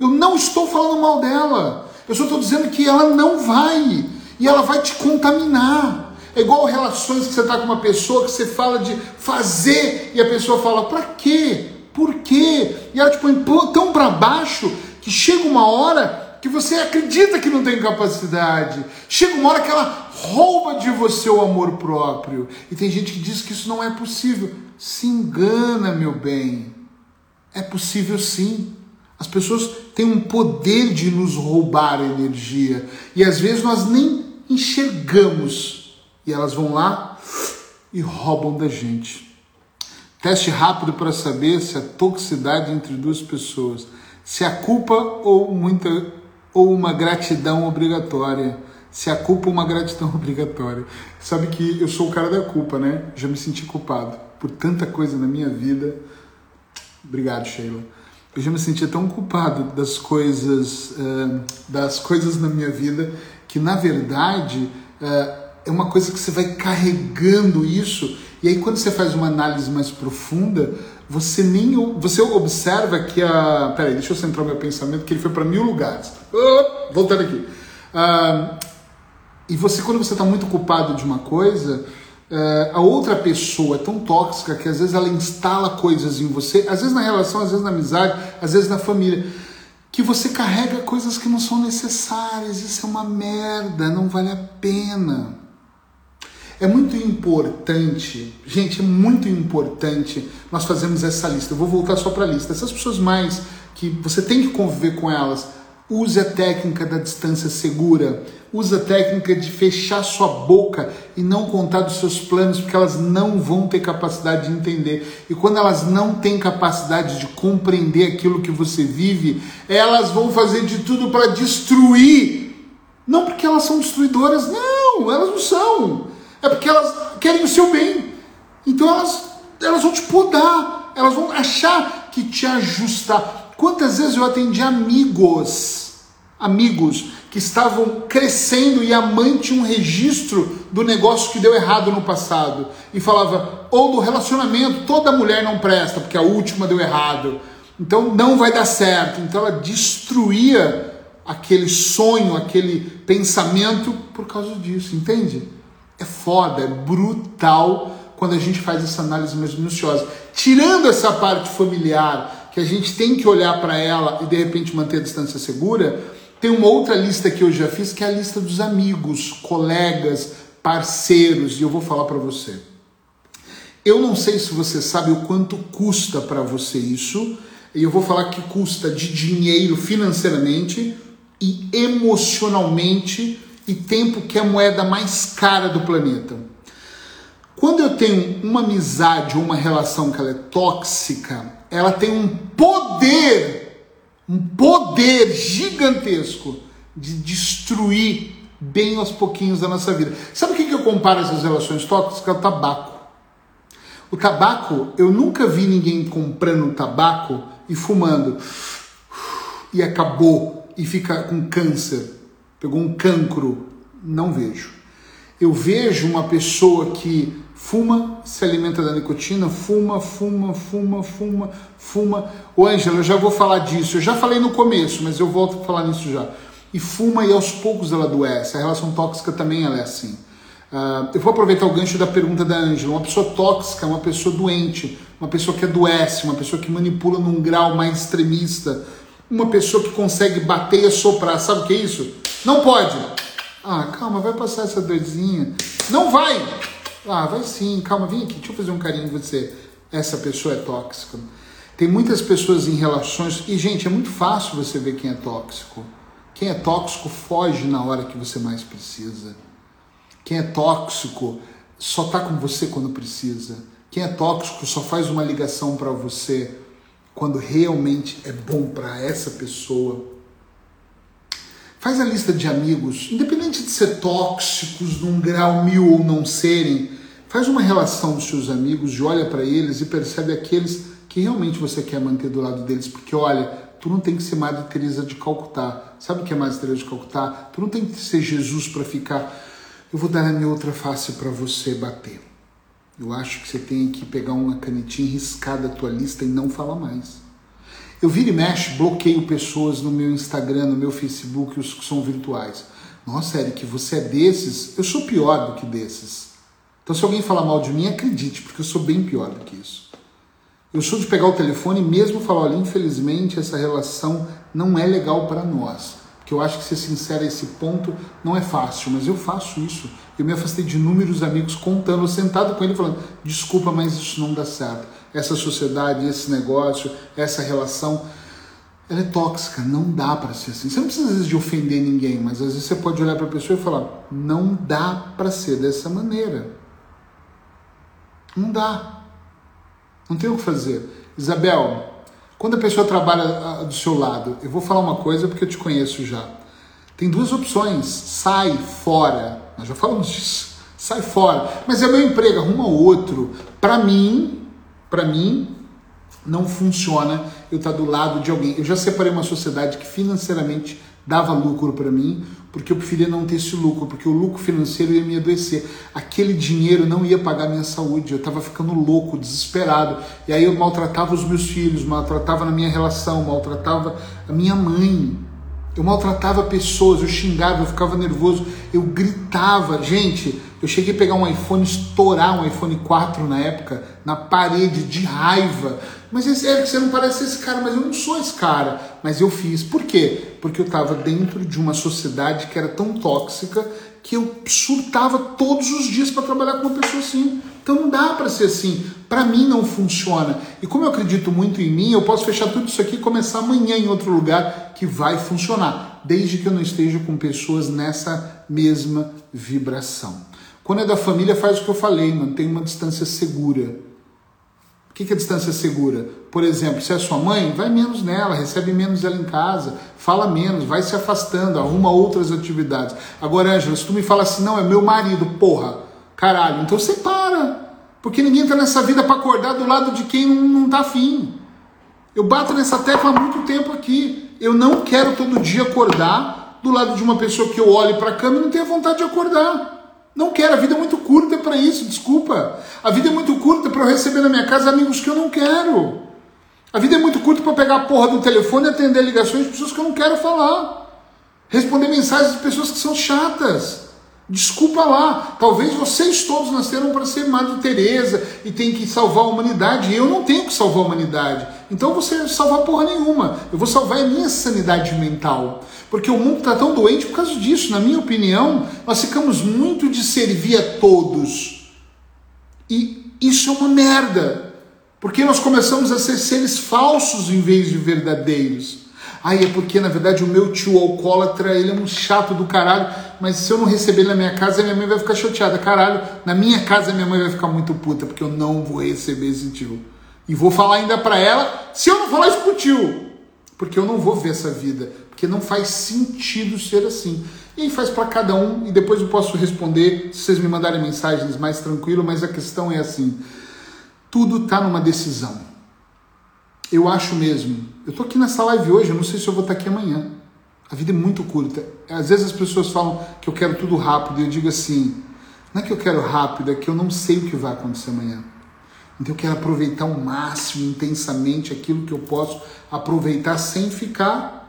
Eu não estou falando mal dela. Eu só estou dizendo que ela não vai. E ela vai te contaminar. É igual relações que você está com uma pessoa que você fala de fazer e a pessoa fala, para quê? Por quê? E ela te põe tão para baixo que chega uma hora que você acredita que não tem capacidade. Chega uma hora que ela rouba de você o amor próprio. E tem gente que diz que isso não é possível. Se engana, meu bem. É possível sim. As pessoas têm um poder de nos roubar energia. E às vezes nós nem enxergamos. E elas vão lá e roubam da gente. Teste rápido para saber se a toxicidade entre duas pessoas, se a culpa ou muita ou uma gratidão obrigatória. Se a culpa ou uma gratidão obrigatória. Sabe que eu sou o cara da culpa, né? Já me senti culpado por tanta coisa na minha vida. Obrigado, Sheila. Eu já me sentia tão culpado das coisas, uh, das coisas na minha vida que na verdade uh, é uma coisa que você vai carregando isso e aí quando você faz uma análise mais profunda, você nem você observa que a. Peraí, deixa eu centrar meu pensamento, que ele foi para mil lugares. Oh, voltando aqui. E você, quando você está muito culpado de uma coisa, uh, a outra pessoa é tão tóxica que às vezes ela instala coisas em você, às vezes na relação, às vezes na amizade, às vezes na família, que você carrega coisas que não são necessárias. Isso é uma merda, não vale a pena. É muito importante, gente, é muito importante nós fazermos essa lista. Eu vou voltar só para a lista. Essas pessoas mais que você tem que conviver com elas, use a técnica da distância segura, use a técnica de fechar sua boca e não contar dos seus planos, porque elas não vão ter capacidade de entender. E quando elas não têm capacidade de compreender aquilo que você vive, elas vão fazer de tudo para destruir. Não porque elas são destruidoras, não, elas não são é porque elas querem o seu bem. Então elas, elas vão te podar, elas vão achar que te ajustar. Quantas vezes eu atendi amigos, amigos que estavam crescendo e a mãe tinha um registro do negócio que deu errado no passado e falava, ou do relacionamento, toda mulher não presta porque a última deu errado. Então não vai dar certo. Então ela destruía aquele sonho, aquele pensamento por causa disso, entende? É foda, é brutal quando a gente faz essa análise mais minuciosa. Tirando essa parte familiar, que a gente tem que olhar para ela e de repente manter a distância segura, tem uma outra lista que eu já fiz, que é a lista dos amigos, colegas, parceiros, e eu vou falar para você. Eu não sei se você sabe o quanto custa para você isso, e eu vou falar que custa de dinheiro financeiramente e emocionalmente e tempo que é a moeda mais cara do planeta. Quando eu tenho uma amizade ou uma relação que ela é tóxica, ela tem um poder, um poder gigantesco de destruir bem aos pouquinhos da nossa vida. Sabe o que eu comparo essas relações tóxicas? Ao tabaco. O tabaco, eu nunca vi ninguém comprando tabaco e fumando e acabou e fica com câncer pegou um cancro, não vejo. Eu vejo uma pessoa que fuma, se alimenta da nicotina, fuma, fuma, fuma, fuma, fuma. Ô Ângela, eu já vou falar disso. Eu já falei no começo, mas eu volto a falar nisso já. E fuma e aos poucos ela adoece. A relação tóxica também ela é assim. Uh, eu vou aproveitar o gancho da pergunta da Ângela. Uma pessoa tóxica é uma pessoa doente, uma pessoa que adoece, uma pessoa que manipula num grau mais extremista, uma pessoa que consegue bater e assoprar. Sabe o que é isso? Não pode. Ah, calma, vai passar essa dorzinha. Não vai. Ah, vai sim. Calma, vem aqui. Deixa eu fazer um carinho em você. Essa pessoa é tóxica. Tem muitas pessoas em relações. E, gente, é muito fácil você ver quem é tóxico. Quem é tóxico foge na hora que você mais precisa. Quem é tóxico só tá com você quando precisa. Quem é tóxico só faz uma ligação para você quando realmente é bom para essa pessoa. Faz a lista de amigos, independente de ser tóxicos num grau mil ou não serem, faz uma relação dos seus amigos e olha para eles e percebe aqueles que realmente você quer manter do lado deles, porque olha, tu não tem que ser Madre Teresa de Calcutá. Sabe o que é Madre Teresa de Calcutá? Tu não tem que ser Jesus para ficar. Eu vou dar a minha outra face para você bater. Eu acho que você tem que pegar uma canetinha, riscar da tua lista e não falar mais. Eu viro e mexe, bloqueio pessoas no meu Instagram, no meu Facebook, os que são virtuais. Nossa, Eric, você é desses? Eu sou pior do que desses. Então, se alguém falar mal de mim, acredite, porque eu sou bem pior do que isso. Eu sou de pegar o telefone e mesmo falar, olha, infelizmente essa relação não é legal para nós. Porque eu acho que ser sincero a esse ponto não é fácil, mas eu faço isso. Eu me afastei de inúmeros amigos contando, sentado com ele falando, desculpa, mas isso não dá certo. Essa sociedade, esse negócio, essa relação, ela é tóxica, não dá para ser assim. Você não precisa às vezes de ofender ninguém, mas às vezes você pode olhar para a pessoa e falar, não dá para ser dessa maneira. Não dá. Não tem o que fazer. Isabel, quando a pessoa trabalha ah, do seu lado, eu vou falar uma coisa porque eu te conheço já. Tem duas opções. Sai fora. Nós já falamos disso. Sai fora. Mas é meu emprego, arruma outro. Para mim, para mim, não funciona eu estar do lado de alguém. Eu já separei uma sociedade que financeiramente dava lucro para mim, porque eu preferia não ter esse lucro, porque o lucro financeiro ia me adoecer. Aquele dinheiro não ia pagar minha saúde, eu estava ficando louco, desesperado. E aí eu maltratava os meus filhos, maltratava na minha relação, maltratava a minha mãe. Eu maltratava pessoas, eu xingava, eu ficava nervoso, eu gritava. Gente, eu cheguei a pegar um iPhone, estourar um iPhone 4 na época, na parede, de raiva. Mas esse, Eric, você não parece esse cara, mas eu não sou esse cara. Mas eu fiz. Por quê? Porque eu estava dentro de uma sociedade que era tão tóxica que eu surtava todos os dias para trabalhar com uma pessoa assim. Então não dá para ser assim. Para mim não funciona. E como eu acredito muito em mim, eu posso fechar tudo isso aqui e começar amanhã em outro lugar que vai funcionar, desde que eu não esteja com pessoas nessa mesma vibração. Quando é da família, faz o que eu falei, mantém uma distância segura. O que é distância segura? Por exemplo, se é sua mãe, vai menos nela, recebe menos ela em casa, fala menos, vai se afastando, arruma outras atividades. Agora, Ângela, se tu me fala assim, não, é meu marido, porra, caralho, então separa. Porque ninguém tá nessa vida para acordar do lado de quem não, não tá afim. Eu bato nessa tecla há muito tempo aqui. Eu não quero todo dia acordar do lado de uma pessoa que eu olhe para a cama e não tenha vontade de acordar. Não quero, a vida é muito curta para isso, desculpa. A vida é muito curta para eu receber na minha casa amigos que eu não quero. A vida é muito curta para pegar a porra do telefone e atender ligações de pessoas que eu não quero falar. Responder mensagens de pessoas que são chatas. Desculpa lá, talvez vocês todos nasceram para ser Madre Teresa e tem que salvar a humanidade. Eu não tenho que salvar a humanidade. Então você salvar porra nenhuma. Eu vou salvar a minha sanidade mental. Porque o mundo está tão doente por causa disso. Na minha opinião, nós ficamos muito de servir a todos. E isso é uma merda. Porque nós começamos a ser seres falsos em vez de verdadeiros. Ai, é porque na verdade o meu tio alcoólatra, ele é um chato do caralho, mas se eu não receber ele na minha casa, minha mãe vai ficar chateada. Caralho, na minha casa minha mãe vai ficar muito puta, porque eu não vou receber esse tio. E vou falar ainda para ela, se eu não falar isso pro tio, porque eu não vou ver essa vida, porque não faz sentido ser assim. E faz para cada um, e depois eu posso responder, se vocês me mandarem mensagens mais tranquilo, mas a questão é assim, tudo tá numa decisão. Eu acho mesmo. Eu tô aqui nessa live hoje, eu não sei se eu vou estar aqui amanhã. A vida é muito curta. Às vezes as pessoas falam que eu quero tudo rápido e eu digo assim: não é que eu quero rápido, é que eu não sei o que vai acontecer amanhã. Então eu quero aproveitar ao máximo, intensamente, aquilo que eu posso aproveitar sem ficar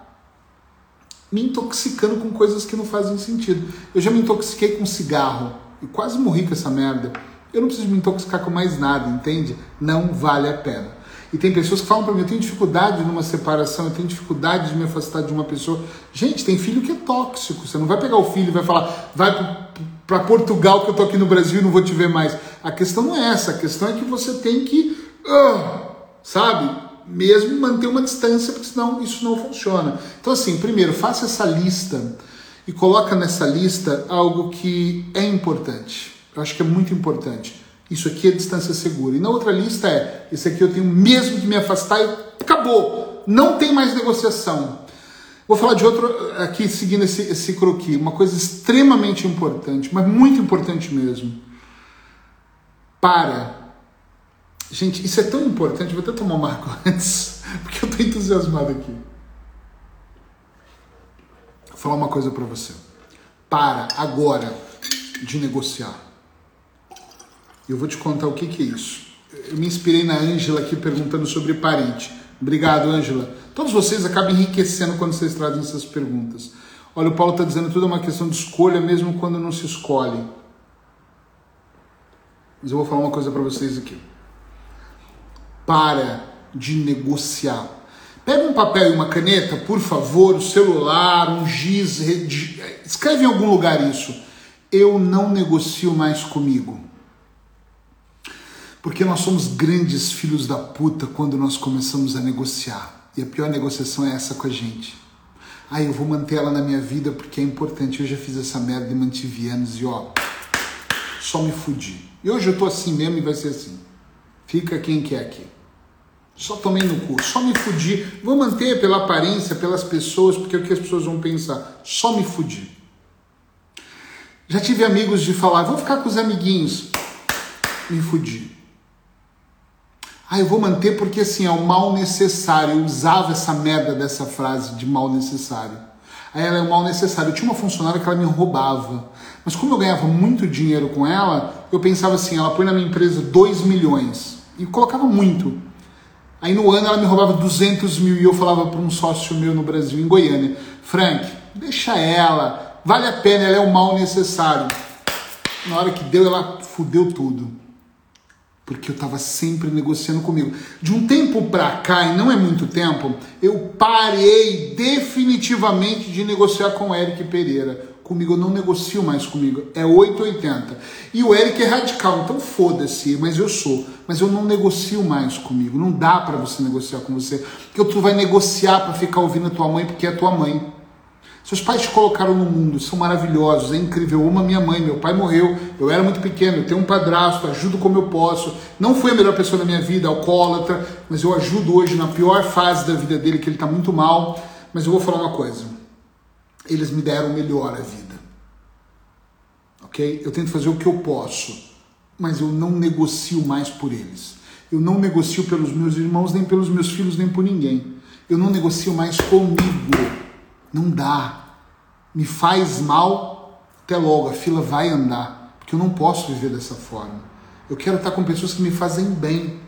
me intoxicando com coisas que não fazem sentido. Eu já me intoxiquei com cigarro e quase morri com essa merda. Eu não preciso me intoxicar com mais nada, entende? Não vale a pena. E tem pessoas que falam para mim, eu tenho dificuldade numa separação, eu tenho dificuldade de me afastar de uma pessoa. Gente, tem filho que é tóxico. Você não vai pegar o filho e vai falar, vai para Portugal que eu tô aqui no Brasil e não vou te ver mais. A questão não é essa, a questão é que você tem que, uh, sabe, mesmo manter uma distância, porque senão isso não funciona. Então assim, primeiro, faça essa lista e coloca nessa lista algo que é importante. Eu acho que é muito importante. Isso aqui é distância segura. E na outra lista é: esse aqui eu tenho mesmo que me afastar e acabou. Não tem mais negociação. Vou falar de outro aqui, seguindo esse, esse croqui. Uma coisa extremamente importante, mas muito importante mesmo. Para Gente, isso é tão importante, vou até tomar uma água antes, porque eu tô entusiasmado aqui. Vou falar uma coisa para você. Para agora de negociar. Eu vou te contar o que, que é isso. Eu me inspirei na Ângela aqui perguntando sobre parente. Obrigado, Ângela. Todos vocês acabam enriquecendo quando vocês trazem essas perguntas. Olha, o Paulo está dizendo tudo é uma questão de escolha, mesmo quando não se escolhe. Mas eu vou falar uma coisa para vocês aqui. Para de negociar. Pega um papel e uma caneta, por favor, o celular, um giz, escreve em algum lugar isso. Eu não negocio mais comigo. Porque nós somos grandes filhos da puta quando nós começamos a negociar. E a pior negociação é essa com a gente. Ah, eu vou manter ela na minha vida porque é importante. Eu já fiz essa merda e mantive anos e ó, só me fudi. E hoje eu tô assim mesmo e vai ser assim. Fica quem quer aqui. Só tomei no cu, só me fudi. Vou manter pela aparência, pelas pessoas, porque é o que as pessoas vão pensar. Só me fudi. Já tive amigos de falar, vou ficar com os amiguinhos. Me fudi. Ah, eu vou manter porque assim é o mal necessário. Eu usava essa merda dessa frase de mal necessário. Aí ela é o mal necessário. Eu tinha uma funcionária que ela me roubava. Mas como eu ganhava muito dinheiro com ela, eu pensava assim, ela põe na minha empresa 2 milhões. E colocava muito. Aí no ano ela me roubava 200 mil e eu falava para um sócio meu no Brasil, em Goiânia, Frank, deixa ela, vale a pena, ela é o mal necessário. Na hora que deu, ela fudeu tudo porque eu estava sempre negociando comigo. De um tempo para cá, e não é muito tempo, eu parei definitivamente de negociar com o Eric Pereira. Comigo eu não negocio mais comigo, é 880. E o Eric é radical, então foda-se, mas eu sou. Mas eu não negocio mais comigo, não dá para você negociar com você. Porque tu vai negociar para ficar ouvindo a tua mãe porque é tua mãe. Seus pais te colocaram no mundo, são maravilhosos, é incrível. Eu amo a minha mãe, meu pai morreu, eu era muito pequeno, eu tenho um padrasto, ajudo como eu posso. Não fui a melhor pessoa da minha vida, alcoólatra, mas eu ajudo hoje na pior fase da vida dele, que ele está muito mal. Mas eu vou falar uma coisa: eles me deram melhor a vida. Ok? Eu tento fazer o que eu posso, mas eu não negocio mais por eles. Eu não negocio pelos meus irmãos, nem pelos meus filhos, nem por ninguém. Eu não negocio mais comigo. Não dá. Me faz mal, até logo, a fila vai andar, porque eu não posso viver dessa forma. Eu quero estar com pessoas que me fazem bem.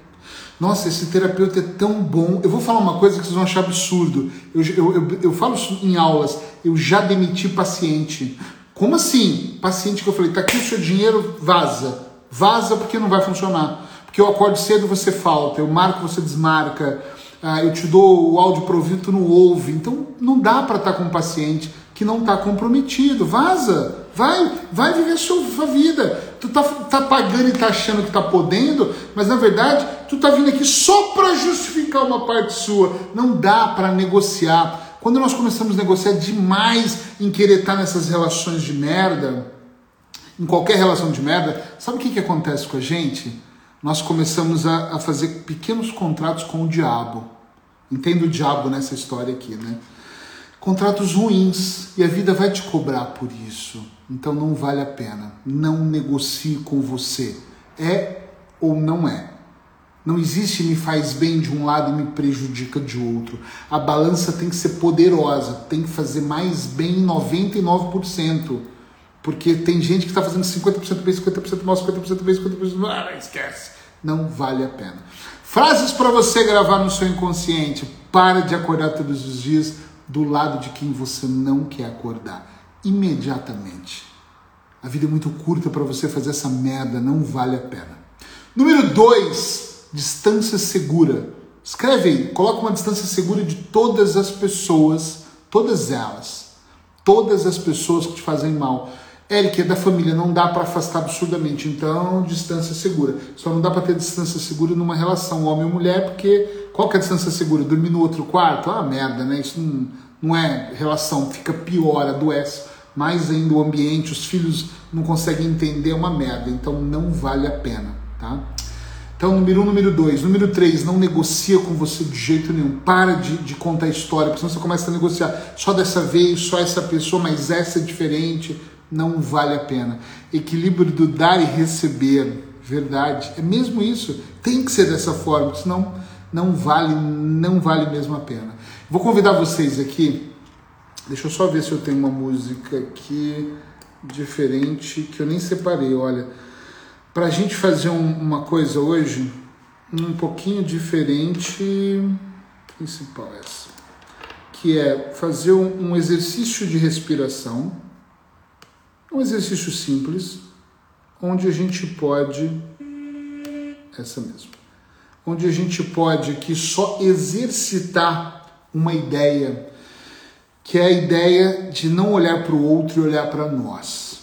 Nossa, esse terapeuta é tão bom. Eu vou falar uma coisa que vocês vão achar absurdo. Eu, eu, eu, eu falo em aulas. Eu já demiti paciente. Como assim? Paciente que eu falei, tá aqui o seu dinheiro, vaza. Vaza porque não vai funcionar. Porque eu acordo cedo, você falta. Eu marco, você desmarca ah, eu te dou o áudio provido, tu não ouve. Então não dá para estar tá com um paciente que não está comprometido. Vaza, vai, vai viver a sua vida. Tu tá, tá pagando e tá achando que tá podendo, mas na verdade tu tá vindo aqui só para justificar uma parte sua. Não dá para negociar. Quando nós começamos a negociar demais em querer estar tá nessas relações de merda, em qualquer relação de merda, sabe o que, que acontece com a gente? nós começamos a, a fazer pequenos contratos com o diabo. Entendo o diabo nessa história aqui, né? Contratos ruins e a vida vai te cobrar por isso. Então não vale a pena. Não negocie com você. É ou não é. Não existe me faz bem de um lado e me prejudica de outro. A balança tem que ser poderosa, tem que fazer mais bem 99%. Porque tem gente que está fazendo 50% bem, 50% mal, 50% bem, 50% mal. Ah, esquece. Não vale a pena. Frases para você gravar no seu inconsciente. Para de acordar todos os dias do lado de quem você não quer acordar. Imediatamente. A vida é muito curta para você fazer essa merda, não vale a pena. Número 2, distância segura. Escreve aí, coloca uma distância segura de todas as pessoas, todas elas. Todas as pessoas que te fazem mal. Eric, é da família, não dá para afastar absurdamente, então distância segura. Só não dá para ter distância segura numa relação homem e mulher, porque qual que é a distância segura? Dormir no outro quarto? Ah, merda, né? Isso não, não é relação, fica pior, adoece. Mais ainda o ambiente, os filhos não conseguem entender, é uma merda, então não vale a pena, tá? Então, número um, número dois. Número três, não negocia com você de jeito nenhum. Para de, de contar história, porque senão você começa a negociar só dessa vez, só essa pessoa, mas essa é diferente não vale a pena. Equilíbrio do dar e receber. verdade. É mesmo isso. Tem que ser dessa forma, senão não vale, não vale mesmo a pena. Vou convidar vocês aqui. Deixa eu só ver se eu tenho uma música aqui diferente que eu nem separei. Olha, para a gente fazer um, uma coisa hoje um pouquinho diferente, principal essa, que é fazer um, um exercício de respiração, um exercício simples, onde a gente pode essa mesmo, onde a gente pode aqui só exercitar uma ideia, que é a ideia de não olhar para o outro e olhar para nós.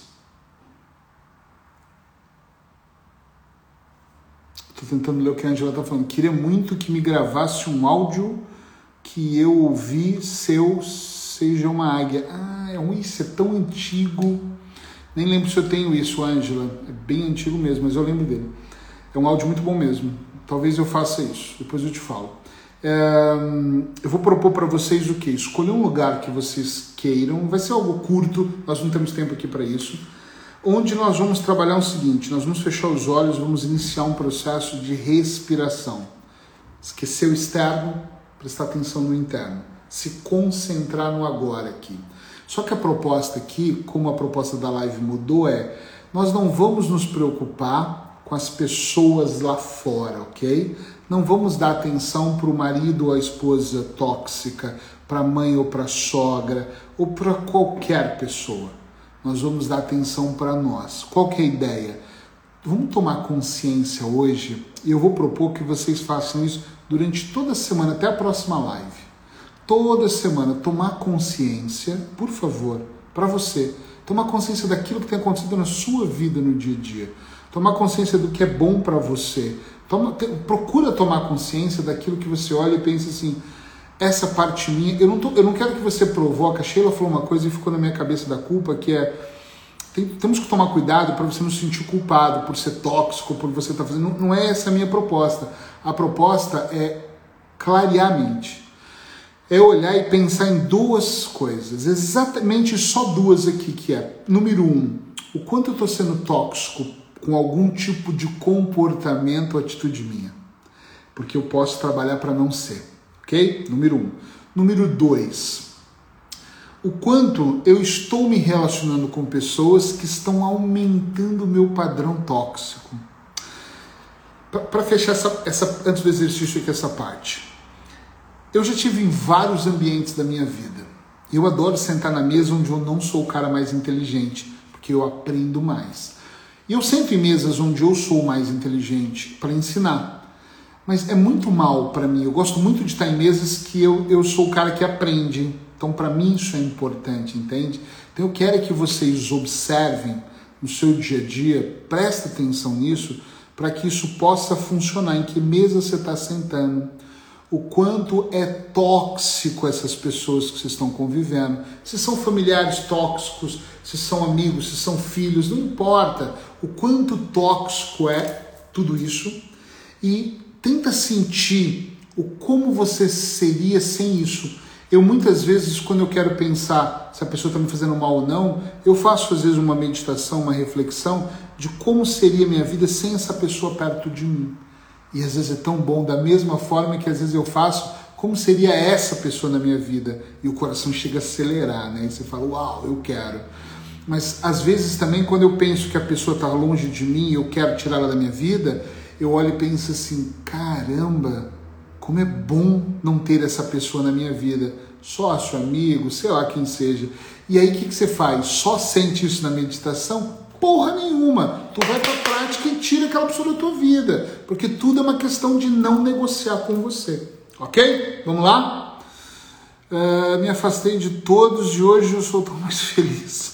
Estou tentando ler o que a Angela está falando. Queria muito que me gravasse um áudio que eu ouvi seu seja uma águia. Ah, é um, isso é tão antigo. Nem lembro se eu tenho isso, Angela. É bem antigo mesmo, mas eu lembro dele. É um áudio muito bom mesmo. Talvez eu faça isso. Depois eu te falo. É, eu vou propor para vocês o que? Escolher um lugar que vocês queiram. Vai ser algo curto. Nós não temos tempo aqui para isso onde nós vamos trabalhar o seguinte: nós vamos fechar os olhos, vamos iniciar um processo de respiração. Esquecer o externo, prestar atenção no interno, se concentrar no agora aqui. Só que a proposta aqui, como a proposta da live mudou, é nós não vamos nos preocupar com as pessoas lá fora, ok? Não vamos dar atenção para o marido ou a esposa tóxica, para a mãe ou para a sogra, ou para qualquer pessoa nós vamos dar atenção para nós. Qual que é a ideia? Vamos tomar consciência hoje e eu vou propor que vocês façam isso durante toda a semana, até a próxima live. Toda semana, tomar consciência, por favor, para você. Tomar consciência daquilo que tem acontecido na sua vida no dia a dia. Tomar consciência do que é bom para você. Toma, te, procura tomar consciência daquilo que você olha e pensa assim: essa parte minha. Eu não, tô, eu não quero que você provoque. A Sheila falou uma coisa e ficou na minha cabeça da culpa, que é. Tem, temos que tomar cuidado para você não se sentir culpado por ser tóxico, por você estar tá fazendo. Não, não é essa a minha proposta. A proposta é clarear a mente. É olhar e pensar em duas coisas, exatamente só duas aqui, que é, número um, o quanto eu estou sendo tóxico com algum tipo de comportamento ou atitude minha. Porque eu posso trabalhar para não ser ok? Número um. Número dois, o quanto eu estou me relacionando com pessoas que estão aumentando o meu padrão tóxico. Para fechar essa, essa, antes do exercício aqui, essa parte. Eu já tive em vários ambientes da minha vida. Eu adoro sentar na mesa onde eu não sou o cara mais inteligente, porque eu aprendo mais. E eu em mesas onde eu sou mais inteligente para ensinar. Mas é muito mal para mim. Eu gosto muito de estar em mesas que eu, eu sou o cara que aprende. Então, para mim, isso é importante, entende? Então, eu quero que vocês observem no seu dia a dia, preste atenção nisso, para que isso possa funcionar. Em que mesa você está sentando? O quanto é tóxico essas pessoas que vocês estão convivendo. Se são familiares tóxicos, se são amigos, se são filhos, não importa. O quanto tóxico é tudo isso. E tenta sentir o como você seria sem isso. Eu muitas vezes, quando eu quero pensar se a pessoa está me fazendo mal ou não, eu faço às vezes uma meditação, uma reflexão de como seria minha vida sem essa pessoa perto de mim. E às vezes é tão bom, da mesma forma que às vezes eu faço, como seria essa pessoa na minha vida? E o coração chega a acelerar, né? E você fala, uau, eu quero. Mas às vezes também, quando eu penso que a pessoa está longe de mim e eu quero tirá-la da minha vida, eu olho e penso assim: caramba, como é bom não ter essa pessoa na minha vida, sócio, amigo, sei lá quem seja. E aí o que, que você faz? Só sente isso na meditação? Porra nenhuma! Tu vai para a prática e tira aquela pessoa da tua vida, porque tudo é uma questão de não negociar com você. Ok? Vamos lá? Uh, me afastei de todos e hoje eu sou tão mais feliz.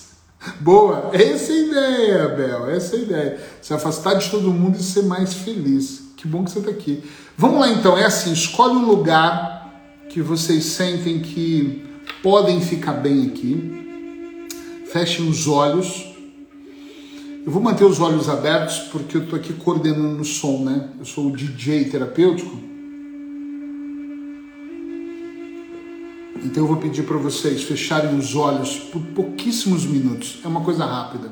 Boa, essa é a ideia, Bel, essa é a ideia. Se afastar de todo mundo e ser mais feliz. Que bom que você está aqui. Vamos lá então, é assim, escolhe um lugar que vocês sentem que podem ficar bem aqui. Fechem os olhos. Eu vou manter os olhos abertos porque eu estou aqui coordenando o som, né? Eu sou o DJ terapêutico. Então eu vou pedir para vocês fecharem os olhos por pouquíssimos minutos, é uma coisa rápida.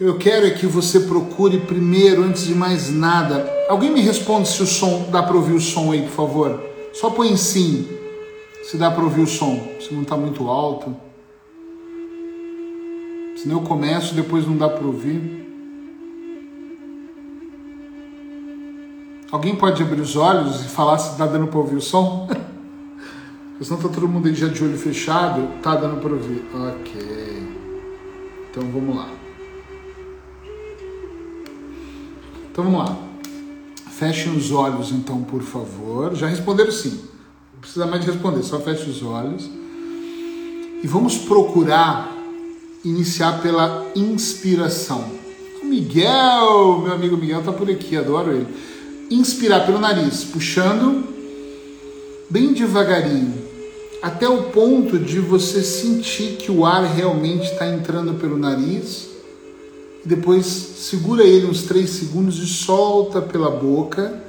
Eu quero é que você procure primeiro, antes de mais nada. Alguém me responde se o som dá para ouvir o som aí, por favor. Só põe em sim, se dá para ouvir o som, se não está muito alto. Senão eu começo, depois não dá para ouvir. Alguém pode abrir os olhos e falar se está dando para ouvir o som? Porque senão está todo mundo aí já de olho fechado, tá dando para ouvir. Ok. Então vamos lá. Então vamos lá. Fechem os olhos então, por favor. Já responderam sim. Não precisa mais de responder, só feche os olhos. E vamos procurar iniciar pela inspiração. O Miguel, meu amigo Miguel, está por aqui, adoro ele inspirar pelo nariz, puxando bem devagarinho, até o ponto de você sentir que o ar realmente está entrando pelo nariz. Depois segura ele uns 3 segundos e solta pela boca,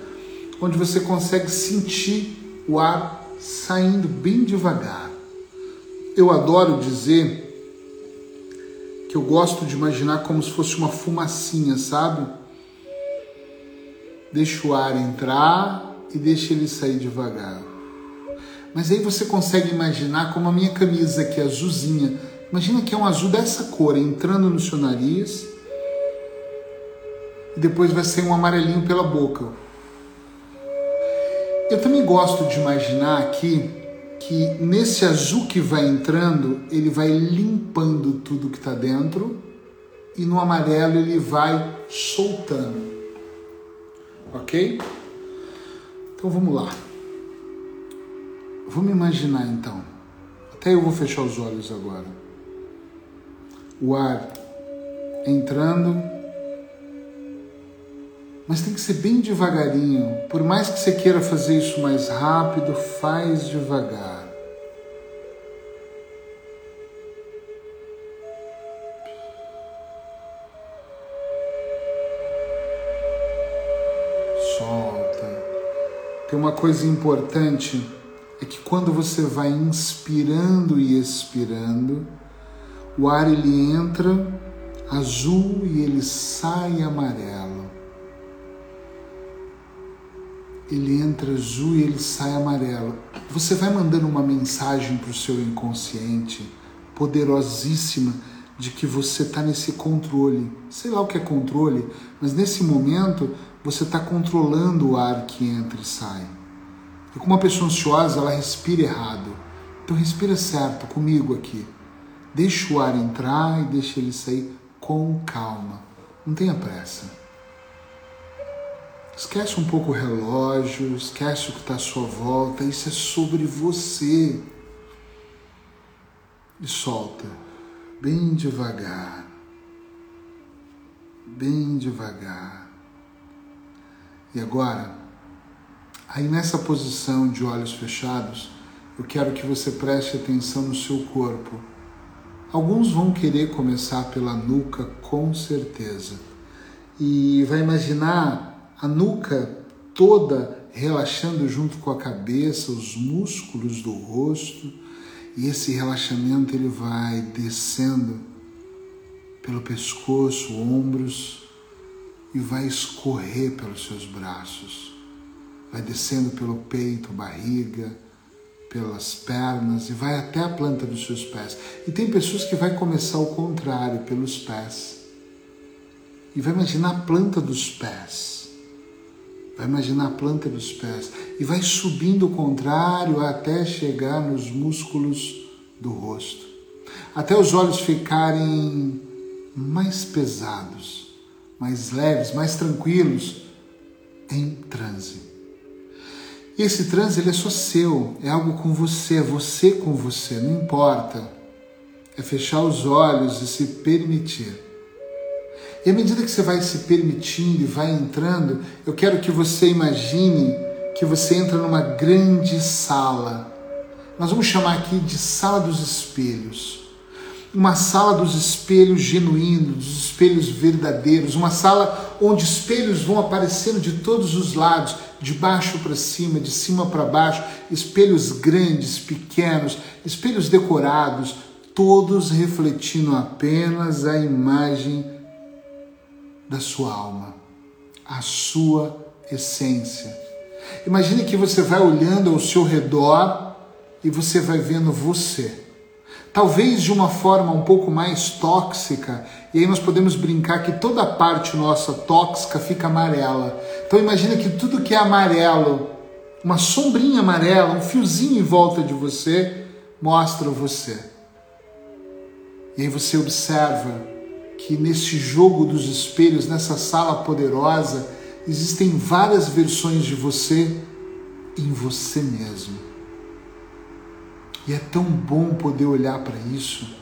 onde você consegue sentir o ar saindo bem devagar. Eu adoro dizer que eu gosto de imaginar como se fosse uma fumacinha, sabe? deixa o ar entrar e deixa ele sair devagar. Mas aí você consegue imaginar como a minha camisa que é azulzinha. Imagina que é um azul dessa cor entrando no seu nariz e depois vai sair um amarelinho pela boca. Eu também gosto de imaginar aqui que nesse azul que vai entrando, ele vai limpando tudo que está dentro e no amarelo ele vai soltando. Ok? Então vamos lá. Vamos imaginar então. Até eu vou fechar os olhos agora. O ar entrando, mas tem que ser bem devagarinho. Por mais que você queira fazer isso mais rápido, faz devagar. Tem uma coisa importante é que quando você vai inspirando e expirando, o ar ele entra azul e ele sai amarelo. Ele entra azul e ele sai amarelo. Você vai mandando uma mensagem para o seu inconsciente poderosíssima de que você está nesse controle. Sei lá o que é controle, mas nesse momento você está controlando o ar que entra e sai. E como uma pessoa ansiosa, ela respira errado. Então respira certo comigo aqui. Deixa o ar entrar e deixa ele sair com calma. Não tenha pressa. Esquece um pouco o relógio, esquece o que está à sua volta. Isso é sobre você. E solta bem devagar, bem devagar. E agora, aí nessa posição de olhos fechados, eu quero que você preste atenção no seu corpo. Alguns vão querer começar pela nuca, com certeza. E vai imaginar a nuca toda relaxando junto com a cabeça, os músculos do rosto e esse relaxamento ele vai descendo pelo pescoço, ombros e vai escorrer pelos seus braços. Vai descendo pelo peito, barriga, pelas pernas e vai até a planta dos seus pés. E tem pessoas que vai começar o contrário, pelos pés. E vai imaginar a planta dos pés Vai imaginar a planta dos pés e vai subindo o contrário até chegar nos músculos do rosto, até os olhos ficarem mais pesados, mais leves, mais tranquilos, em transe. Esse transe ele é só seu, é algo com você, é você com você, não importa. É fechar os olhos e se permitir e à medida que você vai se permitindo e vai entrando, eu quero que você imagine que você entra numa grande sala. Nós vamos chamar aqui de sala dos espelhos. Uma sala dos espelhos genuínos, dos espelhos verdadeiros, uma sala onde espelhos vão aparecendo de todos os lados, de baixo para cima, de cima para baixo, espelhos grandes, pequenos, espelhos decorados, todos refletindo apenas a imagem da sua alma, a sua essência. Imagine que você vai olhando ao seu redor e você vai vendo você. Talvez de uma forma um pouco mais tóxica, e aí nós podemos brincar que toda parte nossa tóxica fica amarela. Então imagine que tudo que é amarelo, uma sombrinha amarela, um fiozinho em volta de você, mostra você. E aí você observa que nesse jogo dos espelhos, nessa sala poderosa, existem várias versões de você em você mesmo. E é tão bom poder olhar para isso.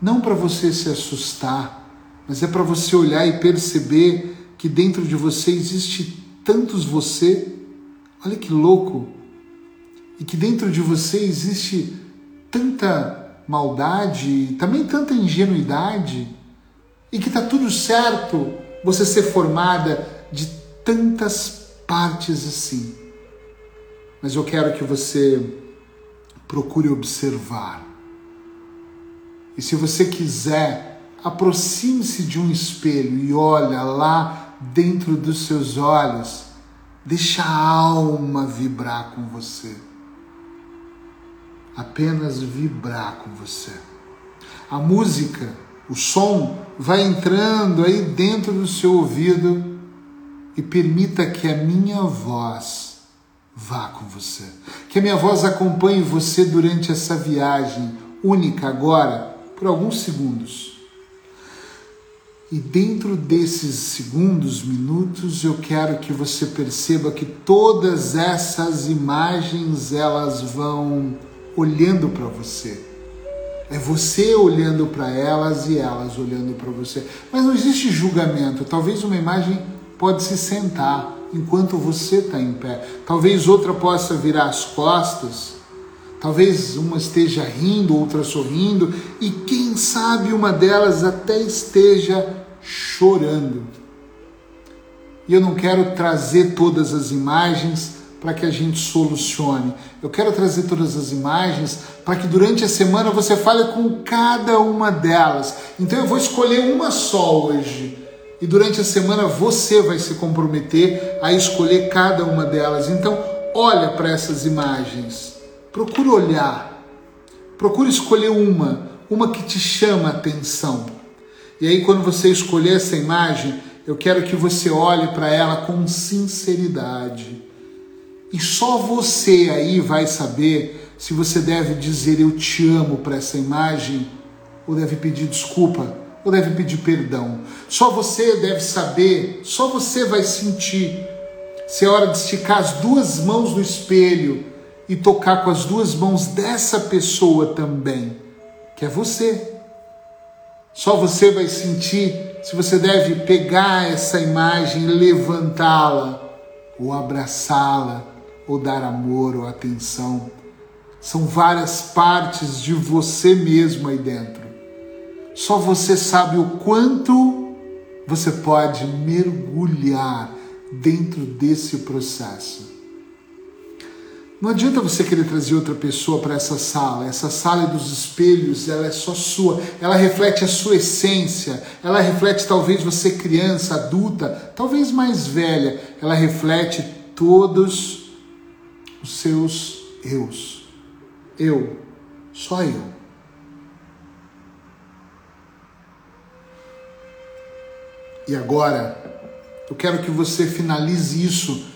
Não para você se assustar, mas é para você olhar e perceber que dentro de você existe tantos você. Olha que louco! E que dentro de você existe tanta maldade, também tanta ingenuidade, e que está tudo certo você ser formada de tantas partes assim. Mas eu quero que você procure observar. E se você quiser, aproxime-se de um espelho e olha lá dentro dos seus olhos. Deixa a alma vibrar com você apenas vibrar com você. A música, o som, vai entrando aí dentro do seu ouvido e permita que a minha voz vá com você. Que a minha voz acompanhe você durante essa viagem única agora, por alguns segundos. E dentro desses segundos, minutos, eu quero que você perceba que todas essas imagens elas vão olhando para você. É você olhando para elas e elas olhando para você. Mas não existe julgamento. Talvez uma imagem pode se sentar enquanto você está em pé. Talvez outra possa virar as costas. Talvez uma esteja rindo, outra sorrindo, e quem sabe uma delas até esteja chorando. E eu não quero trazer todas as imagens para que a gente solucione. Eu quero trazer todas as imagens para que durante a semana você fale com cada uma delas. Então eu vou escolher uma só hoje. E durante a semana você vai se comprometer a escolher cada uma delas. Então, olha para essas imagens. Procure olhar. Procure escolher uma, uma que te chama a atenção. E aí quando você escolher essa imagem, eu quero que você olhe para ela com sinceridade e só você aí vai saber se você deve dizer eu te amo para essa imagem, ou deve pedir desculpa, ou deve pedir perdão. Só você deve saber, só você vai sentir se é hora de esticar as duas mãos no espelho e tocar com as duas mãos dessa pessoa também, que é você. Só você vai sentir se você deve pegar essa imagem, levantá-la ou abraçá-la ou dar amor ou atenção. São várias partes de você mesmo aí dentro. Só você sabe o quanto você pode mergulhar dentro desse processo. Não adianta você querer trazer outra pessoa para essa sala. Essa sala dos espelhos, ela é só sua. Ela reflete a sua essência. Ela reflete talvez você criança, adulta, talvez mais velha. Ela reflete todos os seus eus. Eu, só eu. E agora, eu quero que você finalize isso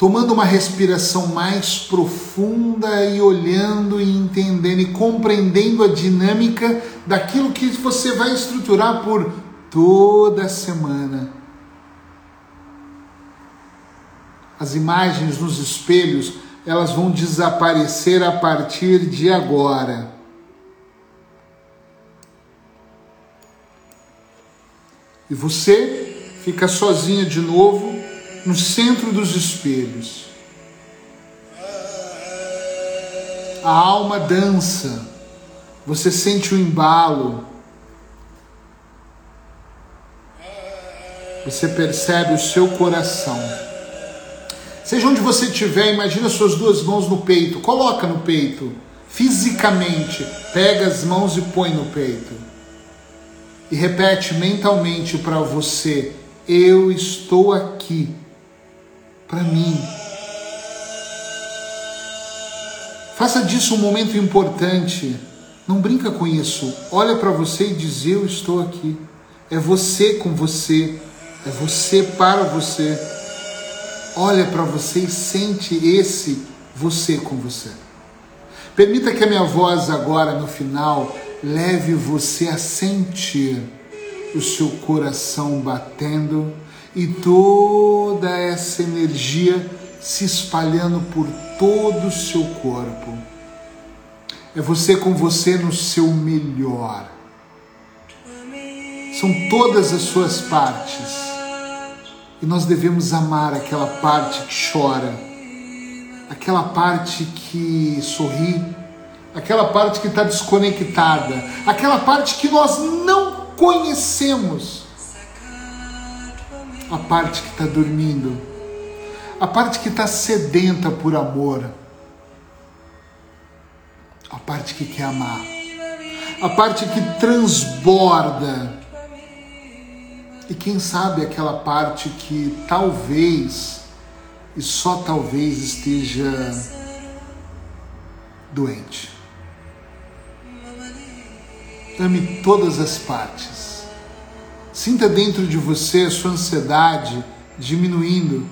tomando uma respiração mais profunda e olhando e entendendo e compreendendo a dinâmica daquilo que você vai estruturar por toda a semana. As imagens nos espelhos elas vão desaparecer a partir de agora. E você fica sozinha de novo no centro dos espelhos. A alma dança, você sente o embalo, você percebe o seu coração. Seja onde você estiver, imagina suas duas mãos no peito, coloca no peito, fisicamente, pega as mãos e põe no peito. e repete mentalmente para você: Eu estou aqui para mim. Faça disso um momento importante. Não brinca com isso. Olha para você e diz: Eu estou aqui. É você com você. É você para você. Olha para você e sente esse você com você. Permita que a minha voz agora no final leve você a sentir o seu coração batendo e toda essa energia se espalhando por todo o seu corpo. É você com você no seu melhor. São todas as suas partes. E nós devemos amar aquela parte que chora, aquela parte que sorri, aquela parte que está desconectada, aquela parte que nós não conhecemos, a parte que está dormindo, a parte que está sedenta por amor, a parte que quer amar, a parte que transborda. E quem sabe aquela parte que talvez e só talvez esteja doente. Ame todas as partes. Sinta dentro de você a sua ansiedade diminuindo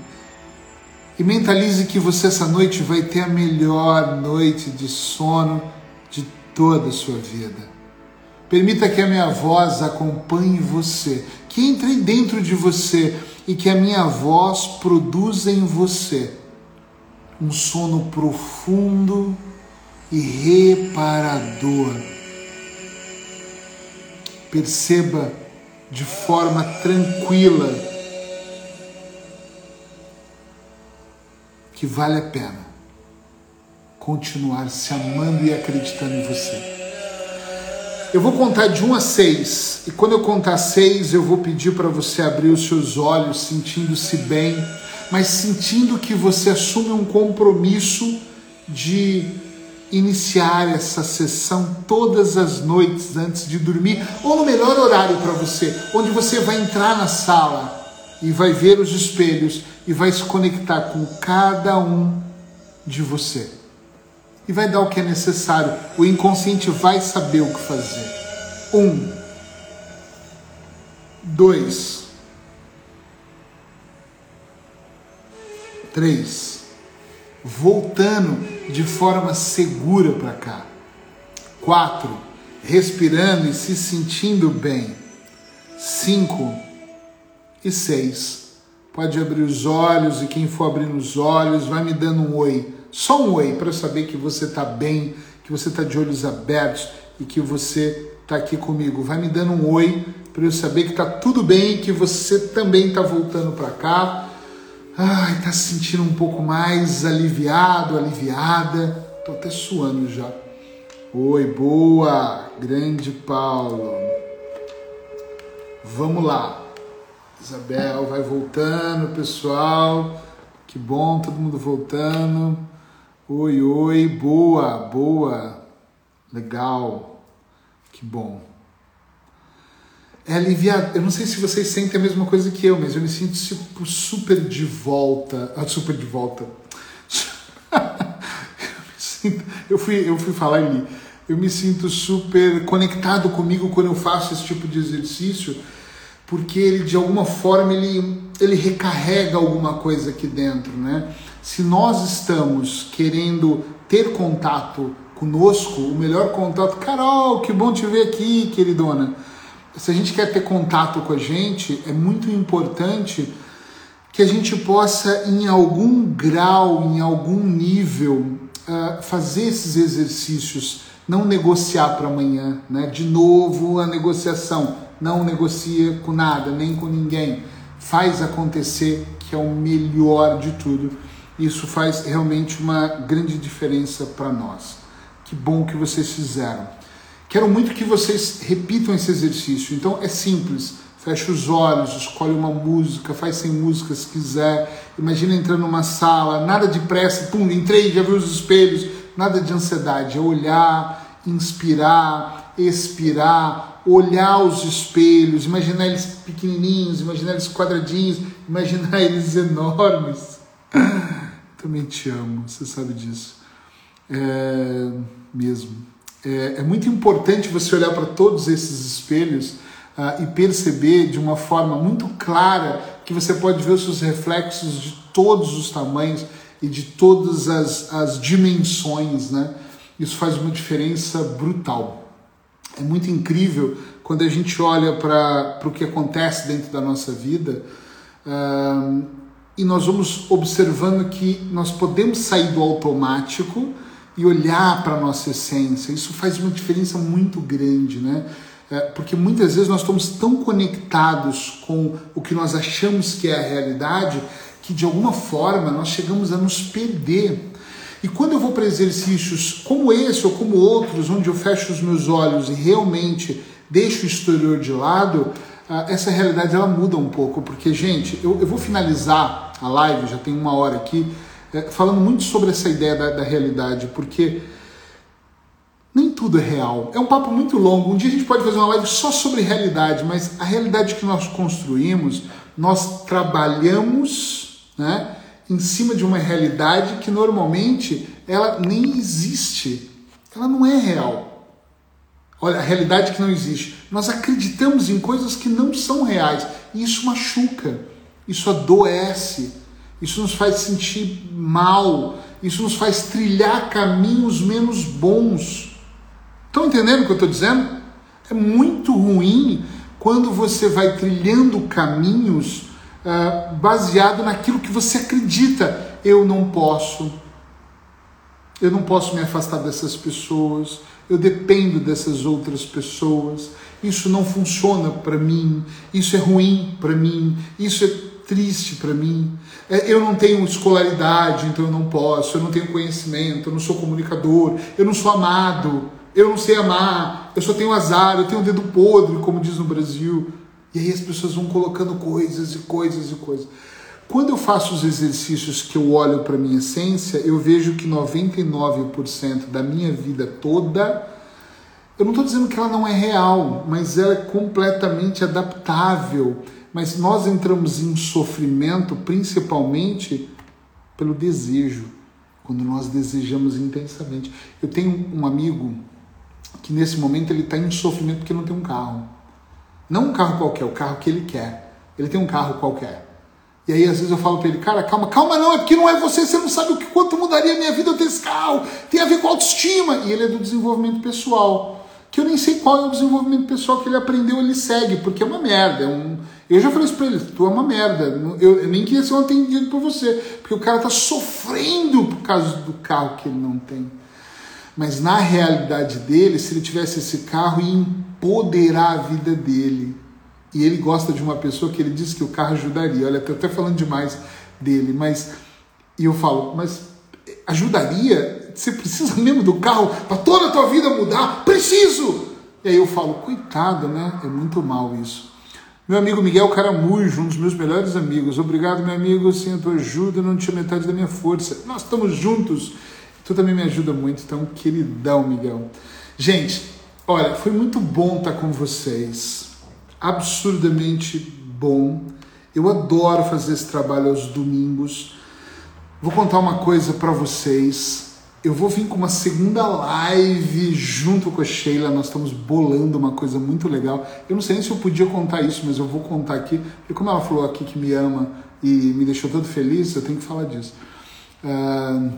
e mentalize que você essa noite vai ter a melhor noite de sono de toda a sua vida. Permita que a minha voz acompanhe você, que entre dentro de você e que a minha voz produza em você um sono profundo e reparador Perceba de forma tranquila que vale a pena continuar se amando e acreditando em você. Eu vou contar de 1 a 6, e quando eu contar 6, eu vou pedir para você abrir os seus olhos, sentindo-se bem, mas sentindo que você assume um compromisso de iniciar essa sessão todas as noites antes de dormir, ou no melhor horário para você, onde você vai entrar na sala e vai ver os espelhos e vai se conectar com cada um de você. E vai dar o que é necessário. O inconsciente vai saber o que fazer. Um. Dois. Três. Voltando de forma segura para cá. Quatro, respirando e se sentindo bem. Cinco e seis. Pode abrir os olhos e quem for abrindo os olhos vai me dando um oi. Só um oi para saber que você está bem, que você está de olhos abertos e que você está aqui comigo. Vai me dando um oi para eu saber que está tudo bem, que você também está voltando para cá Ai, tá se sentindo um pouco mais aliviado, aliviada. Tô até suando já. Oi, boa, grande Paulo. Vamos lá. Isabel vai voltando, pessoal. Que bom, todo mundo voltando. Oi, oi, boa, boa. Legal. Que bom é aliviar. Eu não sei se vocês sentem a mesma coisa que eu, mas eu me sinto tipo, super de volta. Ah, super de volta. eu, fui, eu fui falar ali. Eu me sinto super conectado comigo quando eu faço esse tipo de exercício, porque ele de alguma forma ele, ele recarrega alguma coisa aqui dentro, né? Se nós estamos querendo ter contato conosco, o melhor contato, Carol, que bom te ver aqui, queridona se a gente quer ter contato com a gente, é muito importante que a gente possa, em algum grau, em algum nível, uh, fazer esses exercícios, não negociar para amanhã, né? De novo a negociação, não negocia com nada, nem com ninguém, faz acontecer, que é o melhor de tudo. Isso faz realmente uma grande diferença para nós. Que bom que vocês fizeram. Quero muito que vocês repitam esse exercício. Então é simples. Fecha os olhos, escolhe uma música, faz sem música se quiser. Imagina entrando numa sala, nada de pressa, pum, entrei, já vi os espelhos, nada de ansiedade. É olhar, inspirar expirar, olhar os espelhos, imaginar eles pequenininhos, imaginar eles quadradinhos, imaginar eles enormes. Também te amo, você sabe disso. É, mesmo. É, é muito importante você olhar para todos esses espelhos uh, e perceber de uma forma muito clara que você pode ver os seus reflexos de todos os tamanhos e de todas as, as dimensões, né? Isso faz uma diferença brutal. É muito incrível quando a gente olha para o que acontece dentro da nossa vida uh, e nós vamos observando que nós podemos sair do automático e olhar para a nossa essência. Isso faz uma diferença muito grande, né? É, porque muitas vezes nós estamos tão conectados com o que nós achamos que é a realidade que de alguma forma nós chegamos a nos perder. E quando eu vou para exercícios como esse ou como outros, onde eu fecho os meus olhos e realmente deixo o exterior de lado, ah, essa realidade ela muda um pouco. Porque, gente, eu, eu vou finalizar a live, já tem uma hora aqui, é, falando muito sobre essa ideia da, da realidade, porque nem tudo é real. É um papo muito longo. Um dia a gente pode fazer uma live só sobre realidade, mas a realidade que nós construímos, nós trabalhamos né, em cima de uma realidade que normalmente ela nem existe, ela não é real. Olha, a realidade que não existe. Nós acreditamos em coisas que não são reais e isso machuca, isso adoece, isso nos faz sentir mal, isso nos faz trilhar caminhos menos bons. Estão entendendo o que eu estou dizendo? É muito ruim quando você vai trilhando caminhos uh, baseado naquilo que você acredita. Eu não posso, eu não posso me afastar dessas pessoas, eu dependo dessas outras pessoas, isso não funciona para mim, isso é ruim para mim, isso é triste para mim. É, eu não tenho escolaridade, então eu não posso, eu não tenho conhecimento, eu não sou comunicador, eu não sou amado, eu não sei amar, eu só tenho azar, eu tenho o dedo podre, como diz no Brasil. E aí as pessoas vão colocando coisas e coisas e coisas. Quando eu faço os exercícios que eu olho para minha essência, eu vejo que 99% da minha vida toda, eu não estou dizendo que ela não é real, mas ela é completamente adaptável. Mas nós entramos em sofrimento principalmente pelo desejo, quando nós desejamos intensamente. Eu tenho um amigo que nesse momento ele está em sofrimento porque não tem um carro. Não um carro qualquer, o carro que ele quer. Ele tem um carro qualquer. E aí, às vezes, eu falo para ele, cara, calma, calma, não, é porque não é você, você não sabe o que quanto mudaria a minha vida eu ter esse carro. Tem a ver com autoestima. E ele é do desenvolvimento pessoal. Que eu nem sei qual é o desenvolvimento pessoal que ele aprendeu, ele segue, porque é uma merda. É um... Eu já falei isso pra ele, tu é uma merda. Eu, nem queria ser um atendido por você. Porque o cara tá sofrendo por causa do carro que ele não tem. Mas na realidade dele, se ele tivesse esse carro, ia empoderar a vida dele. E ele gosta de uma pessoa que ele diz que o carro ajudaria. Olha, estou até falando demais dele, mas. E eu falo, mas ajudaria? Você precisa mesmo do carro para toda a tua vida mudar? Preciso! E aí eu falo, coitado, né? É muito mal isso. Meu amigo Miguel Caramujo, um dos meus melhores amigos. Obrigado, meu amigo. Sem a tua ajuda, não tinha metade da minha força. Nós estamos juntos. Tu também me ajuda muito, então, queridão, Miguel. Gente, Olha, foi muito bom estar com vocês. Absurdamente bom. Eu adoro fazer esse trabalho aos domingos. Vou contar uma coisa para vocês. Eu vou vir com uma segunda live junto com a Sheila. Nós estamos bolando uma coisa muito legal. Eu não sei nem se eu podia contar isso, mas eu vou contar aqui. Porque como ela falou aqui que me ama e me deixou todo feliz, eu tenho que falar disso. Uh,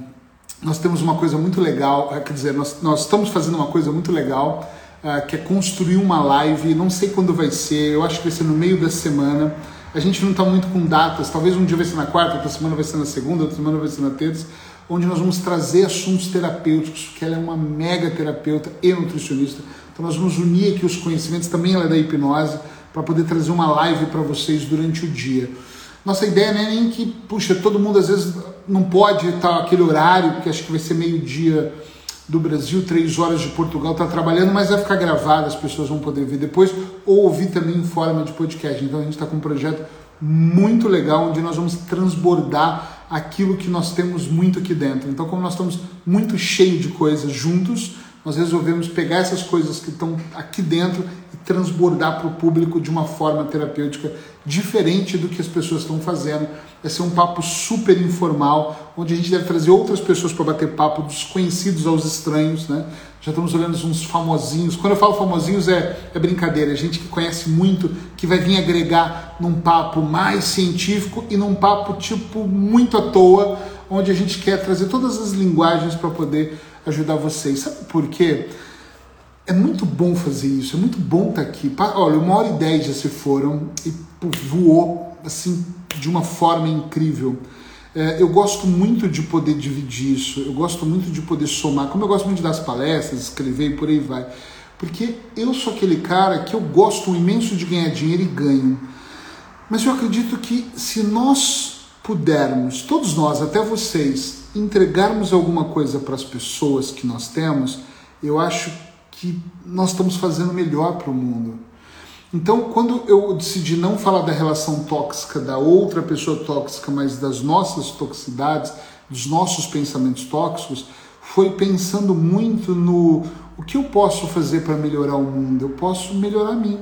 nós temos uma coisa muito legal, quer dizer, nós, nós estamos fazendo uma coisa muito legal uh, que é construir uma live. Não sei quando vai ser, eu acho que vai ser no meio da semana. A gente não está muito com datas, talvez um dia vai ser na quarta, outra semana vai ser na segunda, outra semana vai ser na terça, onde nós vamos trazer assuntos terapêuticos, que ela é uma mega terapeuta e nutricionista. Então nós vamos unir aqui os conhecimentos, também ela é da hipnose, para poder trazer uma live para vocês durante o dia. Nossa ideia não é nem que, puxa, todo mundo às vezes não pode estar aquele horário, porque acho que vai ser meio-dia do Brasil, três horas de Portugal, está trabalhando, mas vai ficar gravado, as pessoas vão poder ver depois ou ouvir também em forma de podcast. Então a gente está com um projeto muito legal onde nós vamos transbordar aquilo que nós temos muito aqui dentro. Então, como nós estamos muito cheios de coisas juntos, nós resolvemos pegar essas coisas que estão aqui dentro e transbordar para o público de uma forma terapêutica diferente do que as pessoas estão fazendo. Vai ser um papo super informal, onde a gente deve trazer outras pessoas para bater papo, dos conhecidos aos estranhos, né? Já estamos olhando uns famosinhos. Quando eu falo famosinhos é, é brincadeira, é gente que conhece muito, que vai vir agregar num papo mais científico e num papo tipo muito à toa, onde a gente quer trazer todas as linguagens para poder ajudar vocês. Sabe por quê? É muito bom fazer isso, é muito bom estar tá aqui. Olha, uma hora e dez já se foram e voou assim de uma forma incrível. É, eu gosto muito de poder dividir isso, eu gosto muito de poder somar, como eu gosto muito de dar as palestras, escrever e por aí vai. Porque eu sou aquele cara que eu gosto imenso de ganhar dinheiro e ganho. Mas eu acredito que se nós pudermos, todos nós, até vocês, entregarmos alguma coisa para as pessoas que nós temos, eu acho que nós estamos fazendo melhor para o mundo. Então, quando eu decidi não falar da relação tóxica da outra pessoa tóxica, mas das nossas toxicidades, dos nossos pensamentos tóxicos, foi pensando muito no o que eu posso fazer para melhorar o mundo. Eu posso melhorar mim.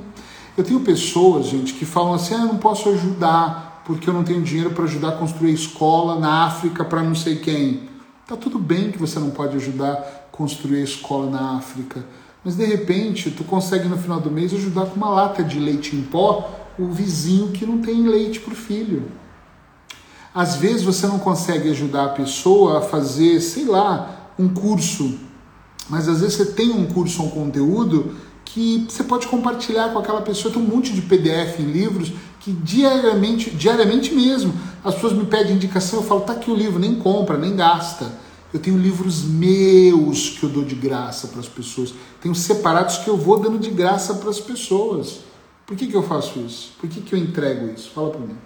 Eu tenho pessoas, gente, que falam assim: ah, eu não posso ajudar porque eu não tenho dinheiro para ajudar a construir escola na África para não sei quem. Tá tudo bem que você não pode ajudar a construir escola na África mas de repente, tu consegue no final do mês ajudar com uma lata de leite em pó o vizinho que não tem leite para o filho. Às vezes você não consegue ajudar a pessoa a fazer, sei lá, um curso, mas às vezes você tem um curso ou um conteúdo que você pode compartilhar com aquela pessoa. Tem um monte de PDF em livros que diariamente, diariamente mesmo, as pessoas me pedem indicação, eu falo, tá aqui o livro, nem compra, nem gasta. Eu tenho livros meus que eu dou de graça para as pessoas. Tenho separados que eu vou dando de graça para as pessoas. Por que, que eu faço isso? Por que, que eu entrego isso? Fala para mim.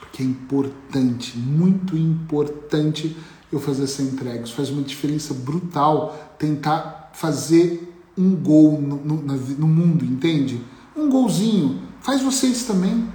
Porque é importante, muito importante eu fazer essa entrega. Isso faz uma diferença brutal tentar fazer um gol no, no, no mundo, entende? Um golzinho. Faz vocês também.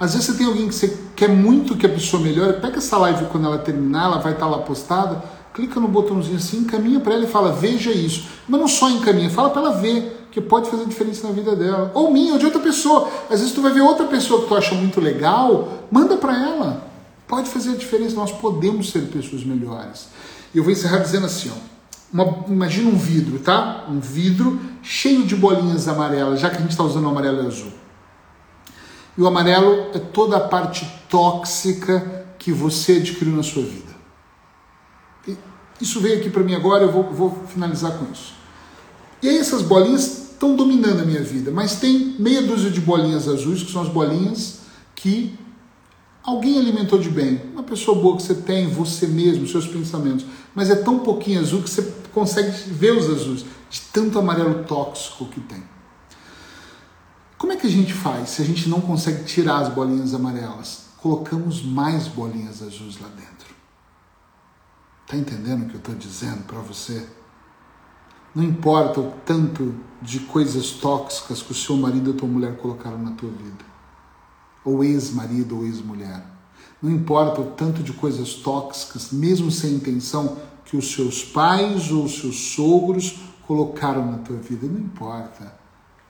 Às vezes você tem alguém que você quer muito que a pessoa melhore, pega essa live quando ela terminar, ela vai estar lá postada, clica no botãozinho assim, encaminha para ela e fala, veja isso. Mas não só encaminha, fala para ela ver, que pode fazer diferença na vida dela. Ou minha, ou de outra pessoa. Às vezes tu vai ver outra pessoa que tu acha muito legal, manda para ela. Pode fazer a diferença, nós podemos ser pessoas melhores. E eu vou encerrar dizendo assim, ó. Uma, imagina um vidro, tá? Um vidro cheio de bolinhas amarelas, já que a gente está usando o amarelo e azul. E o amarelo é toda a parte tóxica que você adquiriu na sua vida. E isso veio aqui para mim agora, eu vou, vou finalizar com isso. E aí essas bolinhas estão dominando a minha vida, mas tem meia dúzia de bolinhas azuis, que são as bolinhas que alguém alimentou de bem. Uma pessoa boa que você tem, você mesmo, seus pensamentos. Mas é tão pouquinho azul que você consegue ver os azuis, de tanto amarelo tóxico que tem. Como é que a gente faz se a gente não consegue tirar as bolinhas amarelas? Colocamos mais bolinhas azuis lá dentro. Tá entendendo o que eu estou dizendo para você? Não importa o tanto de coisas tóxicas que o seu marido ou tua mulher colocaram na tua vida, ou ex-marido ou ex-mulher. Não importa o tanto de coisas tóxicas, mesmo sem intenção, que os seus pais ou os seus sogros colocaram na tua vida. Não importa.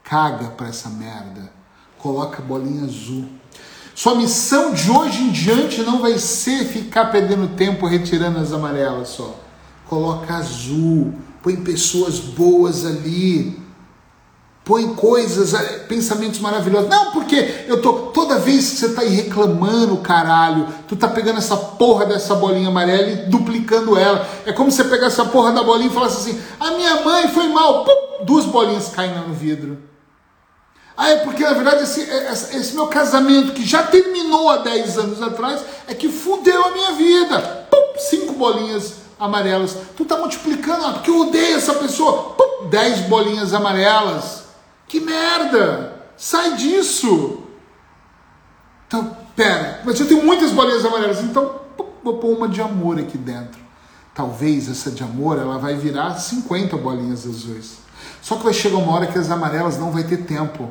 Caga para essa merda. Coloca bolinha azul. Sua missão de hoje em diante não vai ser ficar perdendo tempo retirando as amarelas só. Coloca azul. Põe pessoas boas ali. Põe coisas, eh, pensamentos maravilhosos. Não, porque eu tô. Toda vez que você tá aí reclamando, caralho, tu tá pegando essa porra dessa bolinha amarela e duplicando ela. É como você pegar essa porra da bolinha e falar assim: a minha mãe foi mal. Pum, duas bolinhas caem no vidro. Ah, é porque na verdade esse, é, esse, meu casamento, que já terminou há 10 anos atrás, é que fudeu a minha vida. Pum, cinco bolinhas amarelas. Tu tá multiplicando, ah, porque eu odeio essa pessoa. Pum, 10 bolinhas amarelas. Que merda! Sai disso! Então, pera, mas eu tenho muitas bolinhas amarelas, então pum, vou pôr uma de amor aqui dentro. Talvez essa de amor ela vai virar 50 bolinhas azuis. Só que vai chegar uma hora que as amarelas não vai ter tempo.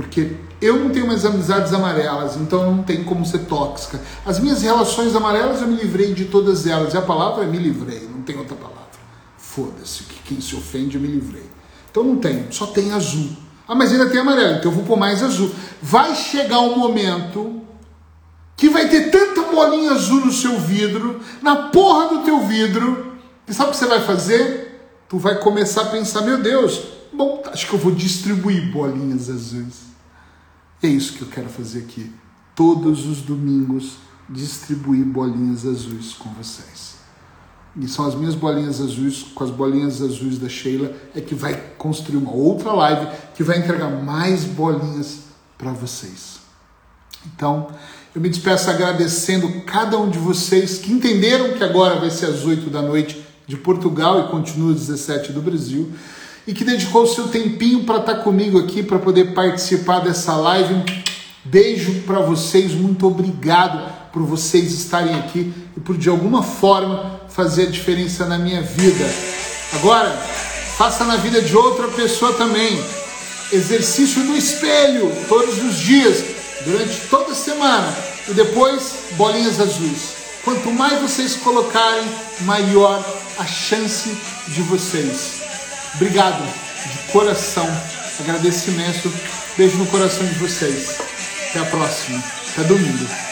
Porque eu não tenho mais amizades amarelas, então não tem como ser tóxica. As minhas relações amarelas eu me livrei de todas elas. E a palavra é me livrei, não tem outra palavra. Foda-se, que quem se ofende eu me livrei. Então não tem, só tem azul. Ah, mas ainda tem amarelo, então eu vou pôr mais azul. Vai chegar um momento que vai ter tanta bolinha azul no seu vidro, na porra do teu vidro, e sabe o que você vai fazer? Tu vai começar a pensar, meu Deus, bom, acho que eu vou distribuir bolinhas azuis. É isso que eu quero fazer aqui. Todos os domingos, distribuir bolinhas azuis com vocês. E são as minhas bolinhas azuis, com as bolinhas azuis da Sheila, é que vai construir uma outra live que vai entregar mais bolinhas para vocês. Então, eu me despeço agradecendo cada um de vocês que entenderam que agora vai ser às 8 da noite de Portugal e continua às 17 do Brasil e que dedicou o seu tempinho para estar tá comigo aqui, para poder participar dessa live. Um beijo para vocês, muito obrigado por vocês estarem aqui e por de alguma forma fazer a diferença na minha vida. Agora, faça na vida de outra pessoa também. Exercício no espelho todos os dias, durante toda a semana e depois bolinhas azuis. Quanto mais vocês colocarem, maior a chance de vocês Obrigado de coração. Agradeço imenso. Beijo no coração de vocês. Até a próxima. Até domingo.